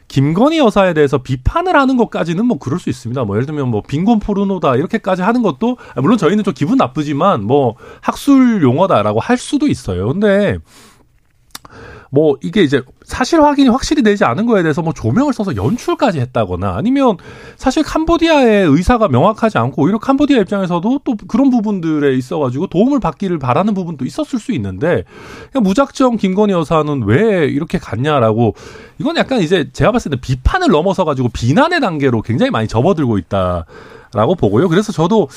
김건희 여사에 대해서 비판을 하는 것까지는 뭐 그럴 수 있습니다. 뭐 예를 들면 뭐 빈곤 포르노다 이렇게까지 하는 것도 아, 물론 저희는 좀 기분 나쁘지만 뭐 학술 용어다라고 할 수도 있어요. 근데 뭐 이게 이제 사실 확인이 확실히 되지 않은 거에 대해서 뭐 조명을 써서 연출까지 했다거나 아니면 사실 캄보디아의 의사가 명확하지 않고 오히려 캄보디아 입장에서도 또 그런 부분들에 있어가지고 도움을 받기를 바라는 부분도 있었을 수 있는데 그냥 무작정 김건희 여사는 왜 이렇게 갔냐라고 이건 약간 이제 제가 봤을 때 비판을 넘어서 가지고 비난의 단계로 굉장히 많이 접어들고 있다. 라고 보고요. 그래서 저도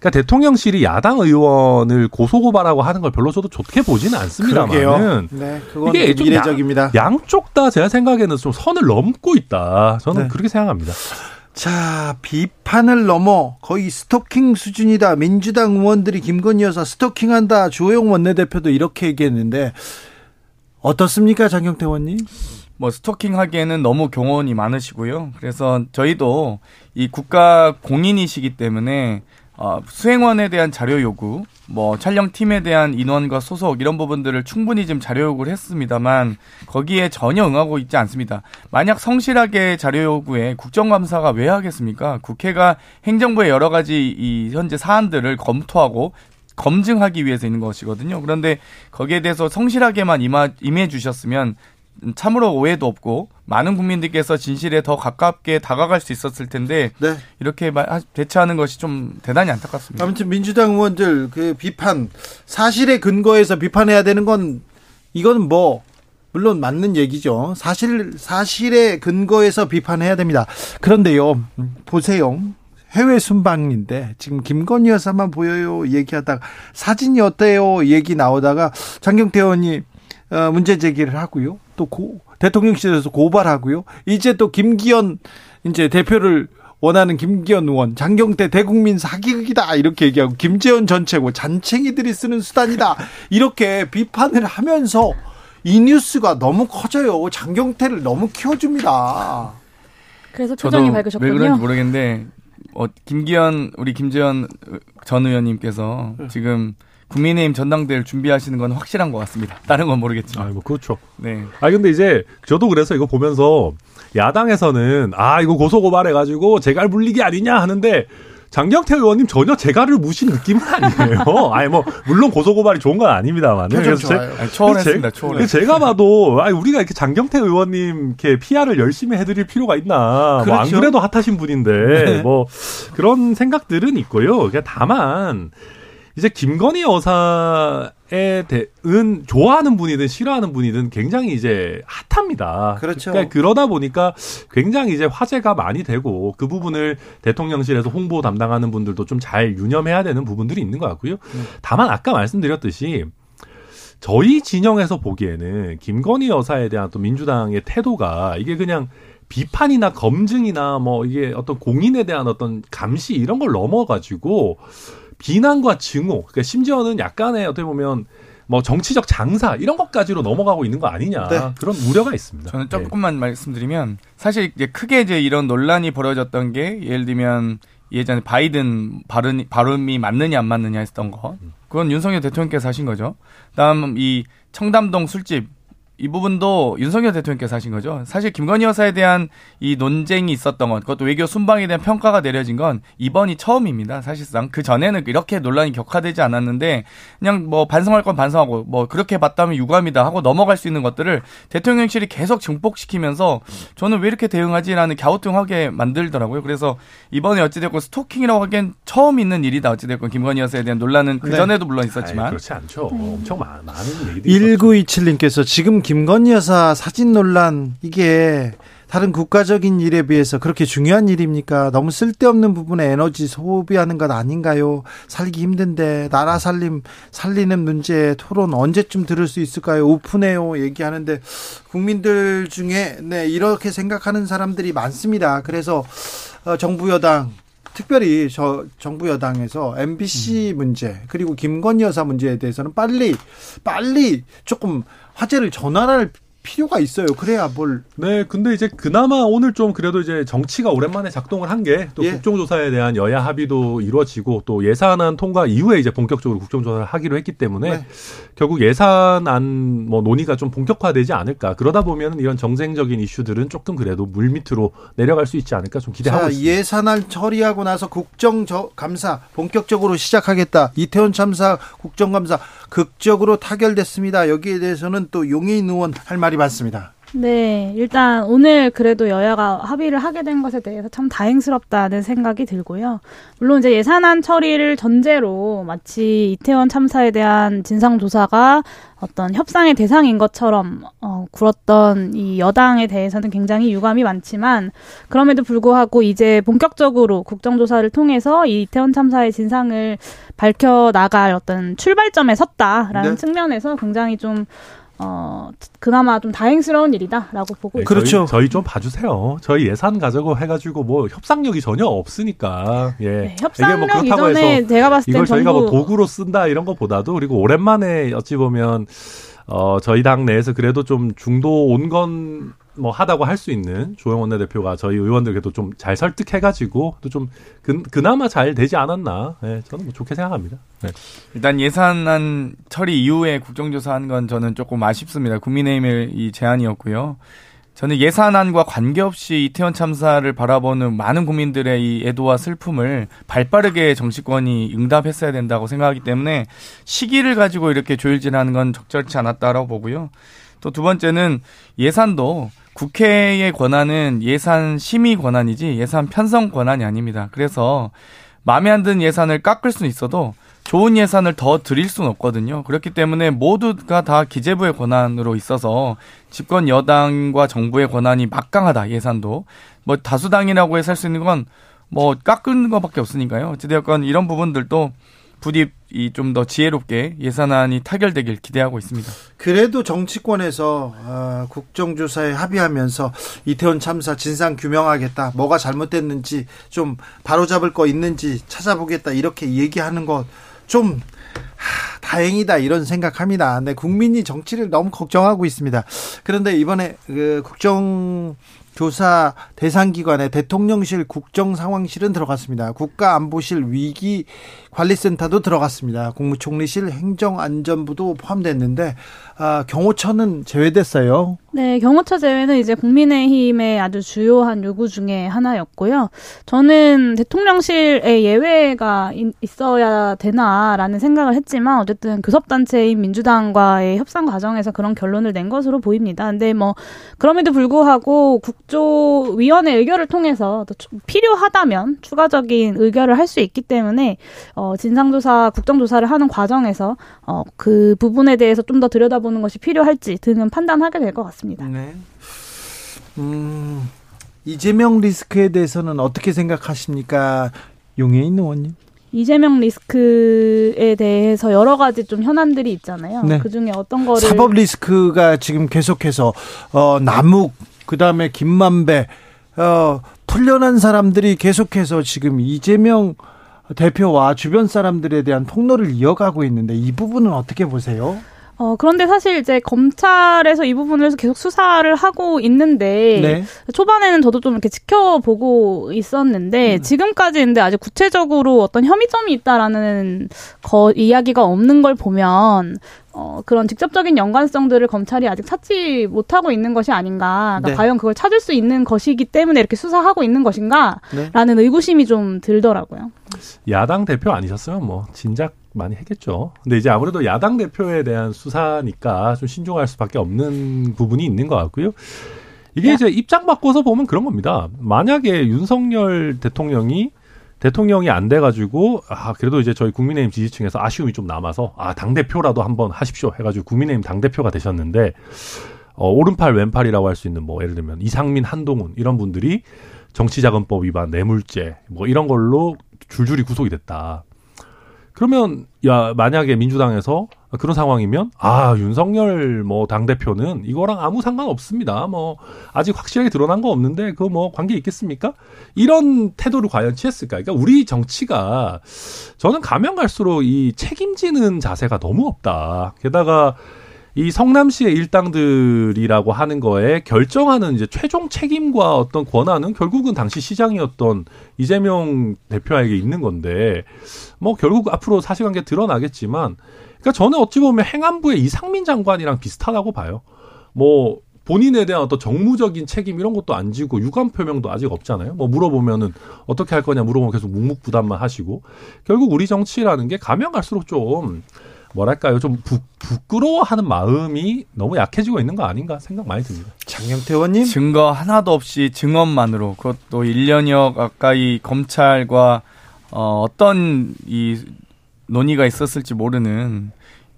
그러니까 대통령실이 야당 의원을 고소고발하고 하는 걸 별로 저도 좋게 보지는 않습니다만은 네, 이게 좀 이례적입니다. 양, 양쪽 다 제가 생각에는 좀 선을 넘고 있다. 저는 네. 그렇게 생각합니다. 자, 비판을 넘어 거의 스토킹 수준이다. 민주당 의원들이 김건희 여사 스토킹한다. 주호영 원내대표도 이렇게 얘기했는데 어떻습니까, 장경태 의원님? 뭐 스토킹 하기에는 너무 경호원이 많으시고요. 그래서 저희도 이 국가 공인이시기 때문에 어, 수행원에 대한 자료 요구, 뭐 촬영팀에 대한 인원과 소속 이런 부분들을 충분히 좀 자료 요구를 했습니다만 거기에 전혀 응하고 있지 않습니다. 만약 성실하게 자료 요구에 국정감사가 왜 하겠습니까? 국회가 행정부의 여러 가지 이 현재 사안들을 검토하고 검증하기 위해서 있는 것이거든요. 그런데 거기에 대해서 성실하게만 임해 주셨으면 참으로 오해도 없고 많은 국민들께서 진실에 더 가깝게 다가갈 수 있었을 텐데 네. 이렇게 대처하는 것이 좀 대단히 안타깝습니다. 아무튼 민주당 의원들 그 비판 사실에 근거해서 비판해야 되는 건 이건 뭐 물론 맞는 얘기죠. 사실 사실에 근거해서 비판해야 됩니다. 그런데요, 보세요. 해외 순방인데 지금 김건희 여사만 보여요 얘기하다가 사진이 어때요 얘기 나오다가 장경태 의원이 어, 문제 제기를 하고요. 또 고, 대통령실에서 고발하고요. 이제 또 김기현 이제 대표를 원하는 김기현 의원, 장경태 대국민 사기극이다 이렇게 얘기하고 김재원 전 최고 잔챙이들이 쓰는 수단이다 이렇게 비판을 하면서 이 뉴스가 너무 커져요. 장경태를 너무 키워줍니다. 그래서 표정이 밝으셨군요. 왜 그런지 모르겠는데 어, 김기현 우리 김재원 전 의원님께서 네. 지금 국민의힘 전당대회를 준비하시는 건 확실한 것 같습니다. 다른 건 모르겠지만. 아, 뭐 그렇죠. 네. 아 근데 이제 저도 그래서 이거 보면서 야당에서는 아 이거 고소고발해가지고 재갈 물리기 아니냐 하는데 장경태 의원님 전혀 재갈을 무신 느낌은 아니에요. 아니 뭐 물론 고소고발이 좋은 건 아닙니다만. 그래서 제, 아니, 초월했습니다. 초월. 제가 봐도 아니 우리가 이렇게 장경태 의원님 이렇게 PR을 열심히 해드릴 필요가 있나. 그렇죠. 뭐안 그래도 핫하신 분인데 네. 뭐 그런 생각들은 있고요. 그냥 다만. 이제 김건희 여사에 대은 좋아하는 분이든 싫어하는 분이든 굉장히 이제 핫합니다. 그렇죠. 그러니까 그러다 보니까 굉장히 이제 화제가 많이 되고 그 부분을 대통령실에서 홍보 담당하는 분들도 좀 잘 유념해야 되는 부분들이 있는 것 같고요. 음. 다만 아까 말씀드렸듯이 저희 진영에서 보기에는 김건희 여사에 대한 또 민주당의 태도가 이게 그냥 비판이나 검증이나 뭐 이게 어떤 공인에 대한 어떤 감시 이런 걸 넘어가지고 비난과 증오, 그러니까 심지어는 약간의 어떻게 보면 뭐 정치적 장사 이런 것까지로 넘어가고 있는 거 아니냐 네. 그런 우려가 있습니다. 저는 네. 조금만 네. 말씀드리면 사실 이제 크게 이제 이런 논란이 벌어졌던 게 예를 들면 예전에 바이든 발언 발언이 맞느냐 안 맞느냐 했던 거 그건 윤석열 대통령께서 하신 거죠. 다음 이 청담동 술집 이 부분도 윤석열 대통령께서 하신 거죠. 사실 김건희 여사에 대한 이 논쟁이 있었던 것, 그것도 외교 순방에 대한 평가가 내려진 건 이번이 처음입니다. 사실상 그 전에는 이렇게 논란이 격화되지 않았는데 그냥 뭐 반성할 건 반성하고 뭐 그렇게 봤다면 유감이다 하고 넘어갈 수 있는 것들을 대통령실이 계속 증폭시키면서 저는 왜 이렇게 대응하지라는 갸우뚱하게 만들더라고요. 그래서 이번에 어찌됐건 스토킹이라고 하기엔 처음 있는 일이다. 어찌됐건 김건희 여사에 대한 논란은 그 네. 전에도 물론 있었지만 아이, 그렇지 않죠. 엄청 많, 많은 얘기들이 1927님께서 지금 김 건희 여사 사진 논란 이게 다른 국가적인 일에 비해서 그렇게 중요한 일입니까? 너무 쓸데없는 부분에 에너지 소비하는 것 아닌가요? 살기 힘든데 나라 살림 살리는 문제 토론 언제쯤 들을 수 있을까요? 오픈해요 얘기하는데 국민들 중에 네 이렇게 생각하는 사람들이 많습니다. 그래서 어, 정부 여당 특별히 저 정부 여당에서 MBC 음. 문제 그리고 김건희 여사 문제에 대해서는 빨리 빨리 조금 화제를 전환할 필요가 있어요. 그래야 뭘. 네, 근데 이제 그나마 오늘 좀 그래도 이제 정치가 오랜만에 작동을 한 게또 예. 국정조사에 대한 여야 합의도 이루어지고 또 예산안 통과 이후에 이제 본격적으로 국정조사를 하기로 했기 때문에 네. 결국 예산안 뭐 논의가 좀 본격화되지 않을까. 그러다 보면 이런 정쟁적인 이슈들은 조금 그래도 물 밑으로 내려갈 수 있지 않을까 좀 기대하고 자, 있습니다. 예산안 처리하고 나서 국정감사 본격적으로 시작하겠다. 이태원 참사 국정감사 극적으로 타결됐습니다. 여기에 대해서는 또 용해인 의원 할 말이 많습니다. 네, 일단 오늘 그래도 여야가 합의를 하게 된 것에 대해서 참 다행스럽다는 생각이 들고요. 물론 이제 예산안 처리를 전제로 마치 이태원 참사에 대한 진상조사가 어떤 협상의 대상인 것처럼 어, 굴었던 이 여당에 대해서는 굉장히 유감이 많지만 그럼에도 불구하고 이제 본격적으로 국정조사를 통해서 이 이태원 참사의 진상을 밝혀 나갈 어떤 출발점에 섰다라는 네. 측면에서 굉장히 좀 어, 그나마 좀 다행스러운 일이다라고 보고 네, 그렇죠. 저희, 저희, 좀 봐주세요. 저희 예산 가지고 해가지고 뭐 협상력이 전혀 없으니까. 예. 네, 협상력 뭐 그렇다고 해서 제가 봤을 이걸 저희가 뭐 도구로 쓴다 이런 것보다도 그리고 오랜만에 어찌 보면 어, 저희 당 내에서 그래도 좀 중도 온건 뭐 하다고 할 수 있는 조영 원내대표가 저희 의원들께도 좀 잘 설득해가지고 또 좀 그나마 잘 되지 않았나 네, 저는 뭐 좋게 생각합니다. 네. 일단 예산안 처리 이후에 국정조사한 건 저는 조금 아쉽습니다. 국민의힘의 이 제안이었고요. 저는 예산안과 관계없이 이태원 참사를 바라보는 많은 국민들의 이 애도와 슬픔을 발빠르게 정치권이 응답했어야 된다고 생각하기 때문에 시기를 가지고 이렇게 조일질하는 건 적절치 않았다라고 보고요. 또 두 번째는 예산도 국회의 권한은 예산 심의 권한이지 예산 편성 권한이 아닙니다. 그래서 마음에 안 드는 예산을 깎을 수는 있어도 좋은 예산을 더 드릴 수는 없거든요. 그렇기 때문에 모두가 다 기재부의 권한으로 있어서 집권 여당과 정부의 권한이 막강하다 예산도 뭐 다수당이라고 해서 할 수 있는 건 뭐 깎는 것밖에 없으니까요. 어찌되었건 이런 부분들도 부디 좀 더 지혜롭게 예산안이 타결되길 기대하고 있습니다. 그래도 정치권에서 어, 국정조사에 합의하면서 이태원 참사 진상 규명하겠다, 뭐가 잘못됐는지 좀 바로잡을 거 있는지 찾아보겠다 이렇게 얘기하는 것좀 다행이다 이런 생각합니다. 네, 국민이 정치를 너무 걱정하고 있습니다. 그런데 이번에 그 국정 조사 대상 기관에 대통령실 국정상황실은 들어갔습니다. 국가안보실 위기 관리센터도 들어갔습니다. 국무총리실 행정안전부도 포함됐는데 아, 경호처는 제외됐어요. 네, 경호처 제외는 이제 국민의힘의 아주 주요한 요구 중에 하나였고요. 저는 대통령실에 예외가 있어야 되나라는 생각을 했지만 어쨌든 교섭단체인 민주당과의 협상 과정에서 그런 결론을 낸 것으로 보입니다. 근데 뭐 그럼에도 불구하고 국 조위원회 의결을 통해서 필요하다면 추가적인 의결을 할 수 있기 때문에 어, 진상조사, 국정조사를 하는 과정에서 어, 그 부분에 대해서 좀 더 들여다보는 것이 필요할지 등은 판단하게 될 것 같습니다. 네. 음, 이재명 리스크에 대해서는 어떻게 생각하십니까? 용해인 의원님? 이재명 리스크에 대해서 여러 가지 좀 현안들이 있잖아요. 네. 그 중에 어떤 거를 사법 리스크가 지금 계속해서 어 남욱 그다음에 김만배 어 풀려난 사람들이 계속해서 지금 이재명 대표와 주변 사람들에 대한 폭로를 이어가고 있는데 이 부분은 어떻게 보세요? 어, 그런데 사실 이제 검찰에서 이 부분을 계속 수사를 하고 있는데 네. 초반에는 저도 좀 이렇게 지켜보고 있었는데 음. 지금까지 근데 아직 구체적으로 어떤 혐의점이 있다라는 거 이야기가 없는 걸 보면 어, 그런 직접적인 연관성들을 검찰이 아직 찾지 못하고 있는 것이 아닌가. 그러니까 네. 과연 그걸 찾을 수 있는 것이기 때문에 이렇게 수사하고 있는 것인가? 네. 라는 의구심이 좀 들더라고요. 야당 대표 아니셨으면 뭐 진작 많이 했겠죠. 근데 이제 아무래도 야당 대표에 대한 수사니까 좀 신중할 수밖에 없는 부분이 있는 것 같고요. 이게 야. 이제 입장 바꿔서 보면 그런 겁니다. 만약에 윤석열 대통령이 대통령이 안 돼가지고 아 그래도 이제 저희 국민의힘 지지층에서 아쉬움이 좀 남아서 아 당 대표라도 한번 하십시오 해가지고 국민의힘 당 대표가 되셨는데 어, 오른팔 왼팔이라고 할 수 있는 뭐 예를 들면 이상민 한동훈 이런 분들이 정치자금법 위반 뇌물죄 뭐 이런 걸로 줄줄이 구속이 됐다. 그러면 야 만약에 민주당에서 그런 상황이면 아 윤석열 뭐 당 대표는 이거랑 아무 상관 없습니다. 뭐 아직 확실하게 드러난 거 없는데 그 뭐 관계 있겠습니까? 이런 태도를 과연 취했을까? 그러니까 우리 정치가 저는 가면 갈수록 이 책임지는 자세가 너무 없다. 게다가 이 성남시의 일당들이라고 하는 거에 결정하는 이제 최종 책임과 어떤 권한은 결국은 당시 시장이었던 이재명 대표에게 있는 건데 뭐 결국 앞으로 사실관계 드러나겠지만 그러니까 저는 어찌 보면 행안부의 이상민 장관이랑 비슷하다고 봐요. 뭐 본인에 대한 어떤 정무적인 책임 이런 것도 안 지고 유감 표명도 아직 없잖아요. 뭐 물어보면은 어떻게 할 거냐 물어보면 계속 묵묵부담만 하시고 결국 우리 정치라는 게 가면 갈수록 좀 뭐랄까요 좀 부, 부끄러워하는 마음이 너무 약해지고 있는 거 아닌가 생각 많이 듭니다. 장영태 의원님 증거 하나도 없이 증언만으로 그것도 1년여 가까이 검찰과 어, 어떤 이 논의가 있었을지 모르는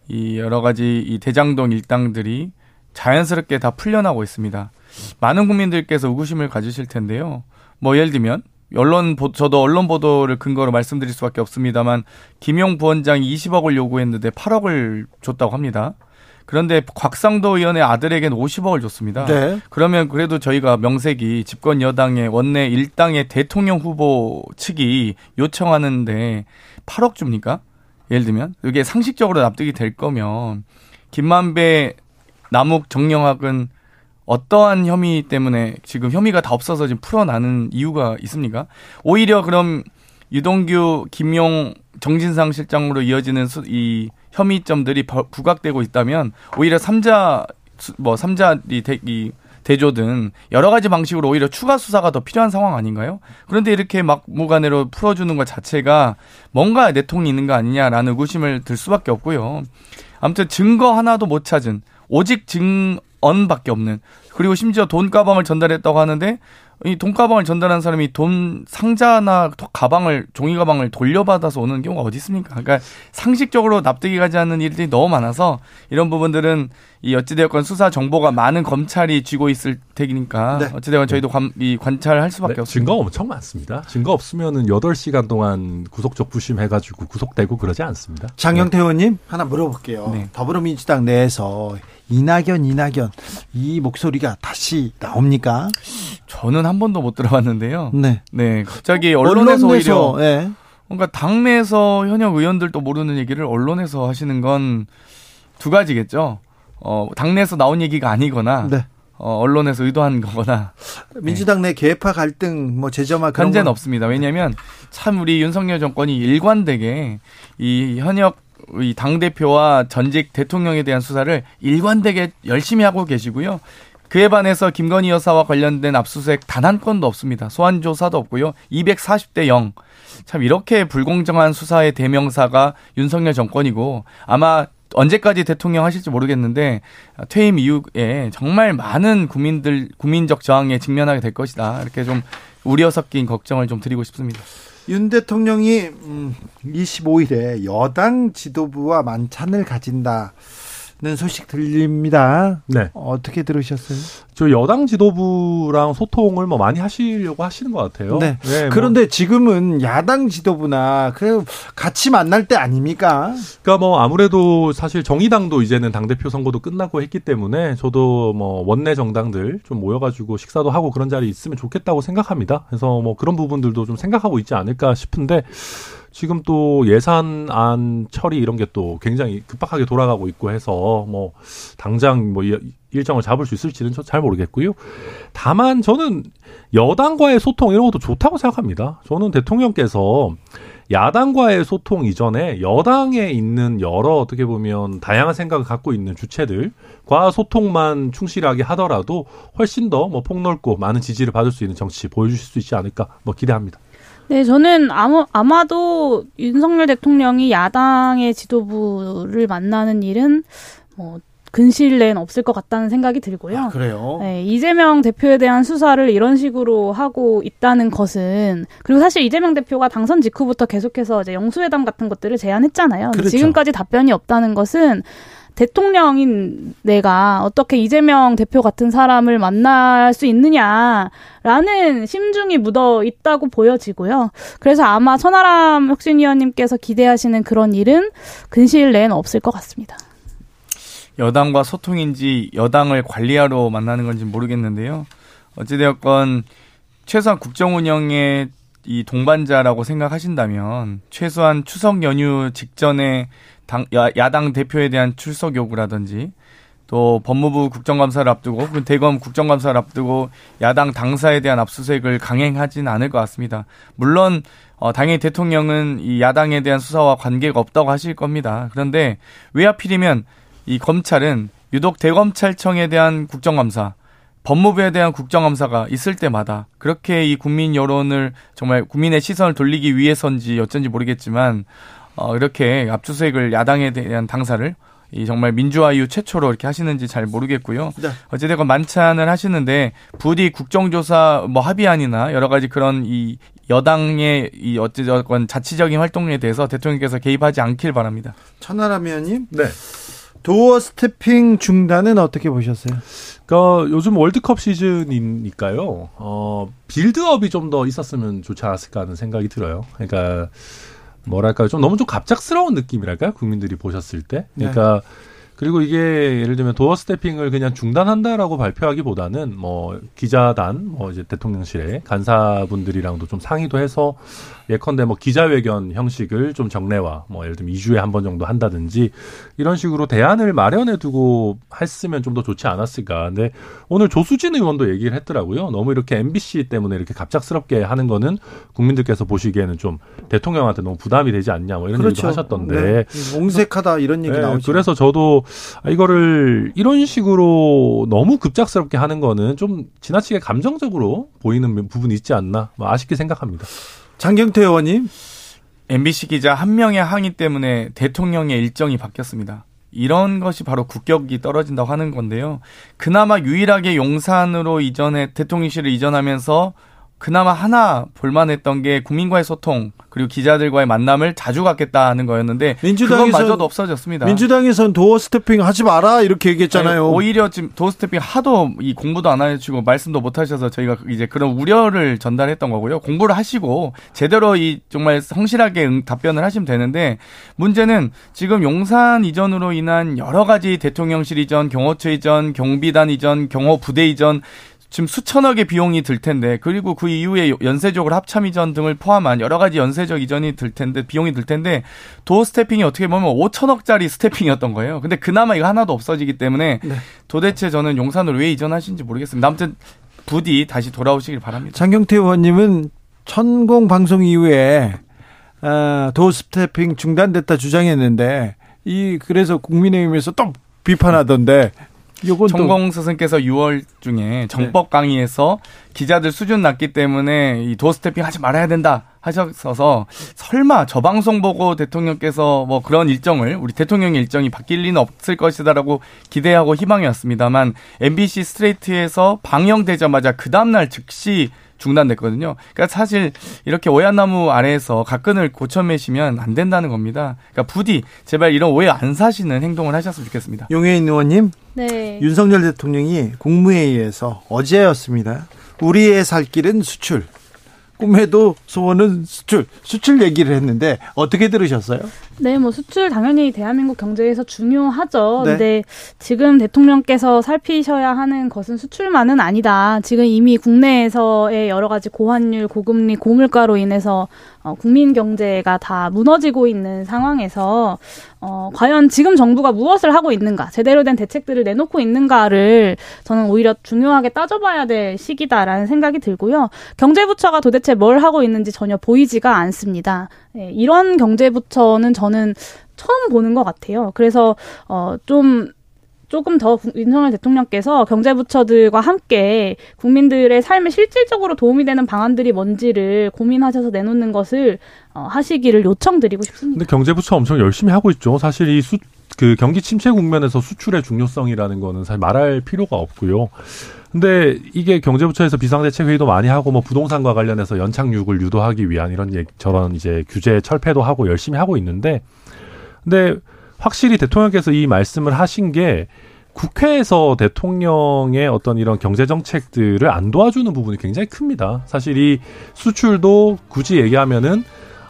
이 여러 가지 이 대장동 일당들이 자연스럽게 다 풀려나고 있습니다. 많은 국민들께서 의구심을 가지실 텐데요. 뭐 예를 들면 언론 보, 저도 언론 보도를 근거로 말씀드릴 수밖에 없습니다만 김용 부원장이 20억을 요구했는데 8억을 줬다고 합니다. 그런데 곽상도 의원의 아들에게는 50억을 줬습니다. 네. 그러면 그래도 저희가 명색이 집권 여당의 원내 일당의 대통령 후보 측이 요청하는데 8억 줍니까? 예를 들면 이게 상식적으로 납득이 될 거면 김만배 남욱 정영학은 어떠한 혐의 때문에 지금 혐의가 다 없어서 지금 풀어나는 이유가 있습니까? 오히려 그럼 유동규, 김용, 정진상 실장으로 이어지는 수, 이 혐의점들이 부각되고 있다면 오히려 삼자 뭐 삼자 이, 대, 이 대조든 여러 가지 방식으로 오히려 추가 수사가 더 필요한 상황 아닌가요? 그런데 이렇게 막무가내로 풀어주는 것 자체가 뭔가 내통이 있는 거 아니냐라는 의구심을 들 수밖에 없고요. 아무튼 증거 하나도 못 찾은 오직 증 언밖에 없는. 그리고 심지어 돈 가방을 전달했다고 하는데 이 돈가방을 전달한 사람이 돈 상자나 가방을 종이 가방을 돌려받아서 오는 경우가 어디 있습니까? 그러니까 상식적으로 납득이 가지 않는 일들이 너무 많아서 이런 부분들은 이 어찌되었건 수사 정보가 많은 검찰이 쥐고 있을 테니까 네. 어찌되건 저희도 관, 이 관찰할 수밖에 네, 없습니다. 증거 엄청 많습니다. 증거 없으면은 8시간 동안 구속적 부심 해가지고 구속되고 그러지 않습니다. 장영태 의원님 하나 물어볼게요. 네. 더불어민주당 내에서 이낙연, 이낙연 이 목소리가 다시 나옵니까? 저는 한 번도 못 들어봤는데요. 네. 네. 갑자기 언론에서, 언론에서 오히려 네. 그러니까 당내에서 현역 의원들도 모르는 얘기를 언론에서 하시는 건 두 가지겠죠. 어, 당내에서 나온 얘기가 아니거나 네. 어, 언론에서 의도한 거거나 민주당 내 개파 갈등 뭐 제점화 그런 현재는 없습니다. 왜냐하면 참 우리 윤석열 정권이 일관되게 이 현역 이당 대표와 전직 대통령에 대한 수사를 일관되게 열심히 하고 계시고요. 그에 반해서 김건희 여사와 관련된 압수수색 단 한 건도 없습니다. 소환 조사도 없고요. 240대 0. 참 이렇게 불공정한 수사의 대명사가 윤석열 정권이고 아마 언제까지 대통령 하실지 모르겠는데 퇴임 이후에 정말 많은 국민들 국민적 저항에 직면하게 될 것이다. 이렇게 좀 우려 섞인 걱정을 좀 드리고 싶습니다. 윤 대통령이 25일에 음, 여당 지도부와 만찬을 가진다. 는 소식 들립니다. 네. 어떻게 들으셨어요? 저 여당 지도부랑 소통을 뭐 많이 하시려고 하시는 것 같아요. 네. 네 뭐. 그런데 뭐. 지금은 야당 지도부나 그 같이 만날 때 아닙니까? 그러니까 뭐 아무래도 사실 정의당도 이제는 당 대표 선거도 끝나고 했기 때문에 저도 뭐 원내 정당들 좀 모여가지고 식사도 하고 그런 자리 있으면 좋겠다고 생각합니다. 그래서 뭐 그런 부분들도 좀 생각하고 있지 않을까 싶은데 지금 또 예산안 처리 이런 게 또 굉장히 급박하게 돌아가고 있고 해서 뭐 당장 뭐 일정을 잡을 수 있을지는 잘 모르겠고요. 다만 저는 여당과의 소통 이런 것도 좋다고 생각합니다. 저는 대통령께서 야당과의 소통 이전에 여당에 있는 여러 어떻게 보면 다양한 생각을 갖고 있는 주체들과 소통만 충실하게 하더라도 훨씬 더 뭐 폭넓고 많은 지지를 받을 수 있는 정치 보여주실 수 있지 않을까 뭐 기대합니다. 네, 저는 아무, 아마도 윤석열 대통령이 야당의 지도부를 만나는 일은 뭐 근시일 내엔 없을 것 같다는 생각이 들고요. 아, 그래요? 네, 이재명 대표에 대한 수사를 이런 식으로 하고 있다는 것은 그리고 사실 이재명 대표가 당선 직후부터 계속해서 이제 영수회담 같은 것들을 제안했잖아요. 그렇죠. 지금까지 답변이 없다는 것은 대통령인 내가 어떻게 이재명 대표 같은 사람을 만날 수 있느냐라는 심중이 묻어 있다고 보여지고요. 그래서 아마 천하람 혁신위원님께서 기대하시는 그런 일은 근시일 내에는 없을 것 같습니다. 여당과 소통인지 여당을 관리하러 만나는 건지 모르겠는데요. 어찌되었건 최소한 국정 운영의 이 동반자라고 생각하신다면 최소한 추석 연휴 직전에 당, 야, 당 대표에 대한 출석 요구라든지 또 법무부 국정감사를 앞두고 대검 국정감사를 앞두고 야당 당사에 대한 압수수색을 강행하진 않을 것 같습니다. 물론 어, 당연히 대통령은 이 야당에 대한 수사와 관계가 없다고 하실 겁니다. 그런데 왜 하필이면 이 검찰은 유독 대검찰청에 대한 국정감사 법무부에 대한 국정감사가 있을 때마다 그렇게 이 국민 여론을 정말 국민의 시선을 돌리기 위해서인지 어쩐지 모르겠지만 어 이렇게 압수수색을 야당에 대한 당사를 이 정말 민주화 이후 최초로 이렇게 하시는지 잘 모르겠고요. 네. 어찌됐건 만찬을 하시는데 부디 국정조사 뭐 합의안이나 여러 가지 그런 이 여당의 이 어찌됐건 자치적인 활동에 대해서 대통령께서 개입하지 않길 바랍니다. 천하람 의원님. 네. 도어 스태핑 중단은 어떻게 보셨어요? 그러니까 요즘 월드컵 시즌이니까요. 어, 빌드업이 좀 더 있었으면 좋지 않았을까 하는 생각이 들어요. 그러니까 뭐랄까요? 좀 너무 좀 갑작스러운 느낌이랄까요? 국민들이 보셨을 때. 그러니까 네. 그리고 이게 예를 들면 도어 스태핑을 그냥 중단한다라고 발표하기보다는 뭐 기자단 뭐 이제 대통령실에 간사분들이랑도 좀 상의도 해서 예컨대 뭐 기자회견 형식을 좀 정례화 뭐 예를 들면 2주에 한 번 정도 한다든지 이런 식으로 대안을 마련해 두고 했으면 좀 더 좋지 않았을까. 근데 오늘 조수진 의원도 얘기를 했더라고요. 너무 이렇게 MBC 때문에 이렇게 갑작스럽게 하는 거는 국민들께서 보시기에는 좀 대통령한테 너무 부담이 되지 않냐 뭐 이런 그렇죠. 얘기도 하셨던데. 네. 옹색하다 이런 얘기 네. 나오죠. 그래서 저도 이거를 이런 식으로 너무 급작스럽게 하는 거는 좀 지나치게 감정적으로 보이는 부분이 있지 않나 뭐 아쉽게 생각합니다. 장경태 의원님. MBC 기자 한 명의 항의 때문에 대통령의 일정이 바뀌었습니다. 이런 것이 바로 국격이 떨어진다고 하는 건데요. 그나마 유일하게 용산으로 이전해 대통령실을 이전하면서 그나마 하나 볼만했던 게 국민과의 소통 그리고 기자들과의 만남을 자주 갖겠다는 거였는데 민주당마저도 없어졌습니다. 민주당에선 doorstepping 하지 마라 이렇게 얘기했잖아요. 네, 오히려 지금 doorstepping 하도 이 공부도 안 하시고 말씀도 못 하셔서 저희가 이제 그런 우려를 전달했던 거고요. 공부를 하시고 제대로 이 정말 성실하게 응, 답변을 하시면 되는데 문제는 지금 용산 이전으로 인한 여러 가지 대통령실 이전, 경호처 이전, 경비단 이전, 경호 부대 이전 지금 수천억의 비용이 들 텐데 그리고 그 이후에 연쇄적으로 합참 이전 등을 포함한 여러 가지 연쇄적 이전이 들 텐데 비용이 들 텐데 도어 스태핑이 어떻게 보면 5천억짜리 스태핑이었던 거예요. 근데 그나마 이거 하나도 없어지기 때문에 네. 도대체 저는 용산으로 왜 이전하신지 모르겠습니다. 아무튼 부디 다시 돌아오시길 바랍니다. 장경태 의원님은 천공 방송 이후에 어, 도어 스태핑 중단됐다 주장했는데 이 그래서 국민의힘에서 또 비판하던데 천공 스승께서 6월 중에 정법 강의에서 기자들 수준 낮기 때문에 이 도스태핑 하지 말아야 된다 하셨어서 설마 저 방송 보고 대통령께서 뭐 그런 일정을 우리 대통령의 일정이 바뀔 리는 없을 것이다라고 기대하고 희망이었습니다만 MBC 스트레이트에서 방영되자마자 그 다음날 즉시 중단됐거든요. 그러니까 사실 이렇게 오얏나무 아래에서 각근을 고쳐 매시면 안 된다는 겁니다. 그러니까 부디 제발 이런 오해 안 사시는 행동을 하셨으면 좋겠습니다. 용혜인 의원님, 네. 윤석열 대통령이 국무회의에서 어제였습니다. 우리의 살 길은 수출. 꿈에도 소원은 수출, 수출 얘기를 했는데 어떻게 들으셨어요? 네, 뭐 수출 당연히 대한민국 경제에서 중요하죠. 네. 근데 지금 대통령께서 살피셔야 하는 것은 수출만은 아니다. 지금 이미 국내에서의 여러 가지 고환율, 고금리, 고물가로 인해서 어, 국민 경제가 다 무너지고 있는 상황에서 어, 과연 지금 정부가 무엇을 하고 있는가, 제대로 된 대책들을 내놓고 있는가를 저는 오히려 중요하게 따져봐야 될 시기다라는 생각이 들고요. 경제부처가 도대체 뭘 하고 있는지 전혀 보이지가 않습니다. 네, 이런 경제부처는 저는 처음 보는 것 같아요. 그래서 어, 좀 조금 더 윤석열 대통령께서 경제부처들과 함께 국민들의 삶에 실질적으로 도움이 되는 방안들이 뭔지를 고민하셔서 내놓는 것을 어, 하시기를 요청드리고 싶습니다. 근데 경제부처 엄청 열심히 하고 있죠. 사실 이 수, 그 경기 침체 국면에서 수출의 중요성이라는 거는 사실 말할 필요가 없고요. 근데 이게 경제부처에서 비상대책 회의도 많이 하고 뭐 부동산과 관련해서 연착륙을 유도하기 위한 이런 저런 이제 규제 철폐도 하고 열심히 하고 있는데 근데 확실히 대통령께서 이 말씀을 하신 게 국회에서 대통령의 어떤 이런 경제 정책들을 안 도와주는 부분이 굉장히 큽니다. 사실 이 수출도 굳이 얘기하면은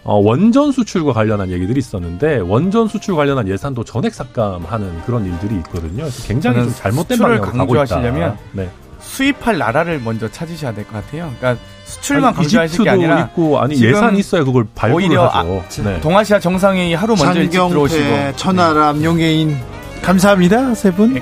어, 원전 수출과 관련한 얘기들이 있었는데 원전 수출 관련한 예산도 전액 삭감하는 그런 일들이 있거든요. 그래서 굉장히 좀 잘못된 방향으로 가고 있다. 강조하시려면 네. 수입할 나라를 먼저 찾으셔야 될 것 같아요. 그러니까 수출만 아니, 강조하실 게 아니라 있고 아니 예산이 있어야 그걸 발굴을 오히려 하죠. 네. 동아시아 정상회의 하루 먼저 일찍 들어오시고 천하람, 용해인 감사합니다 세 분.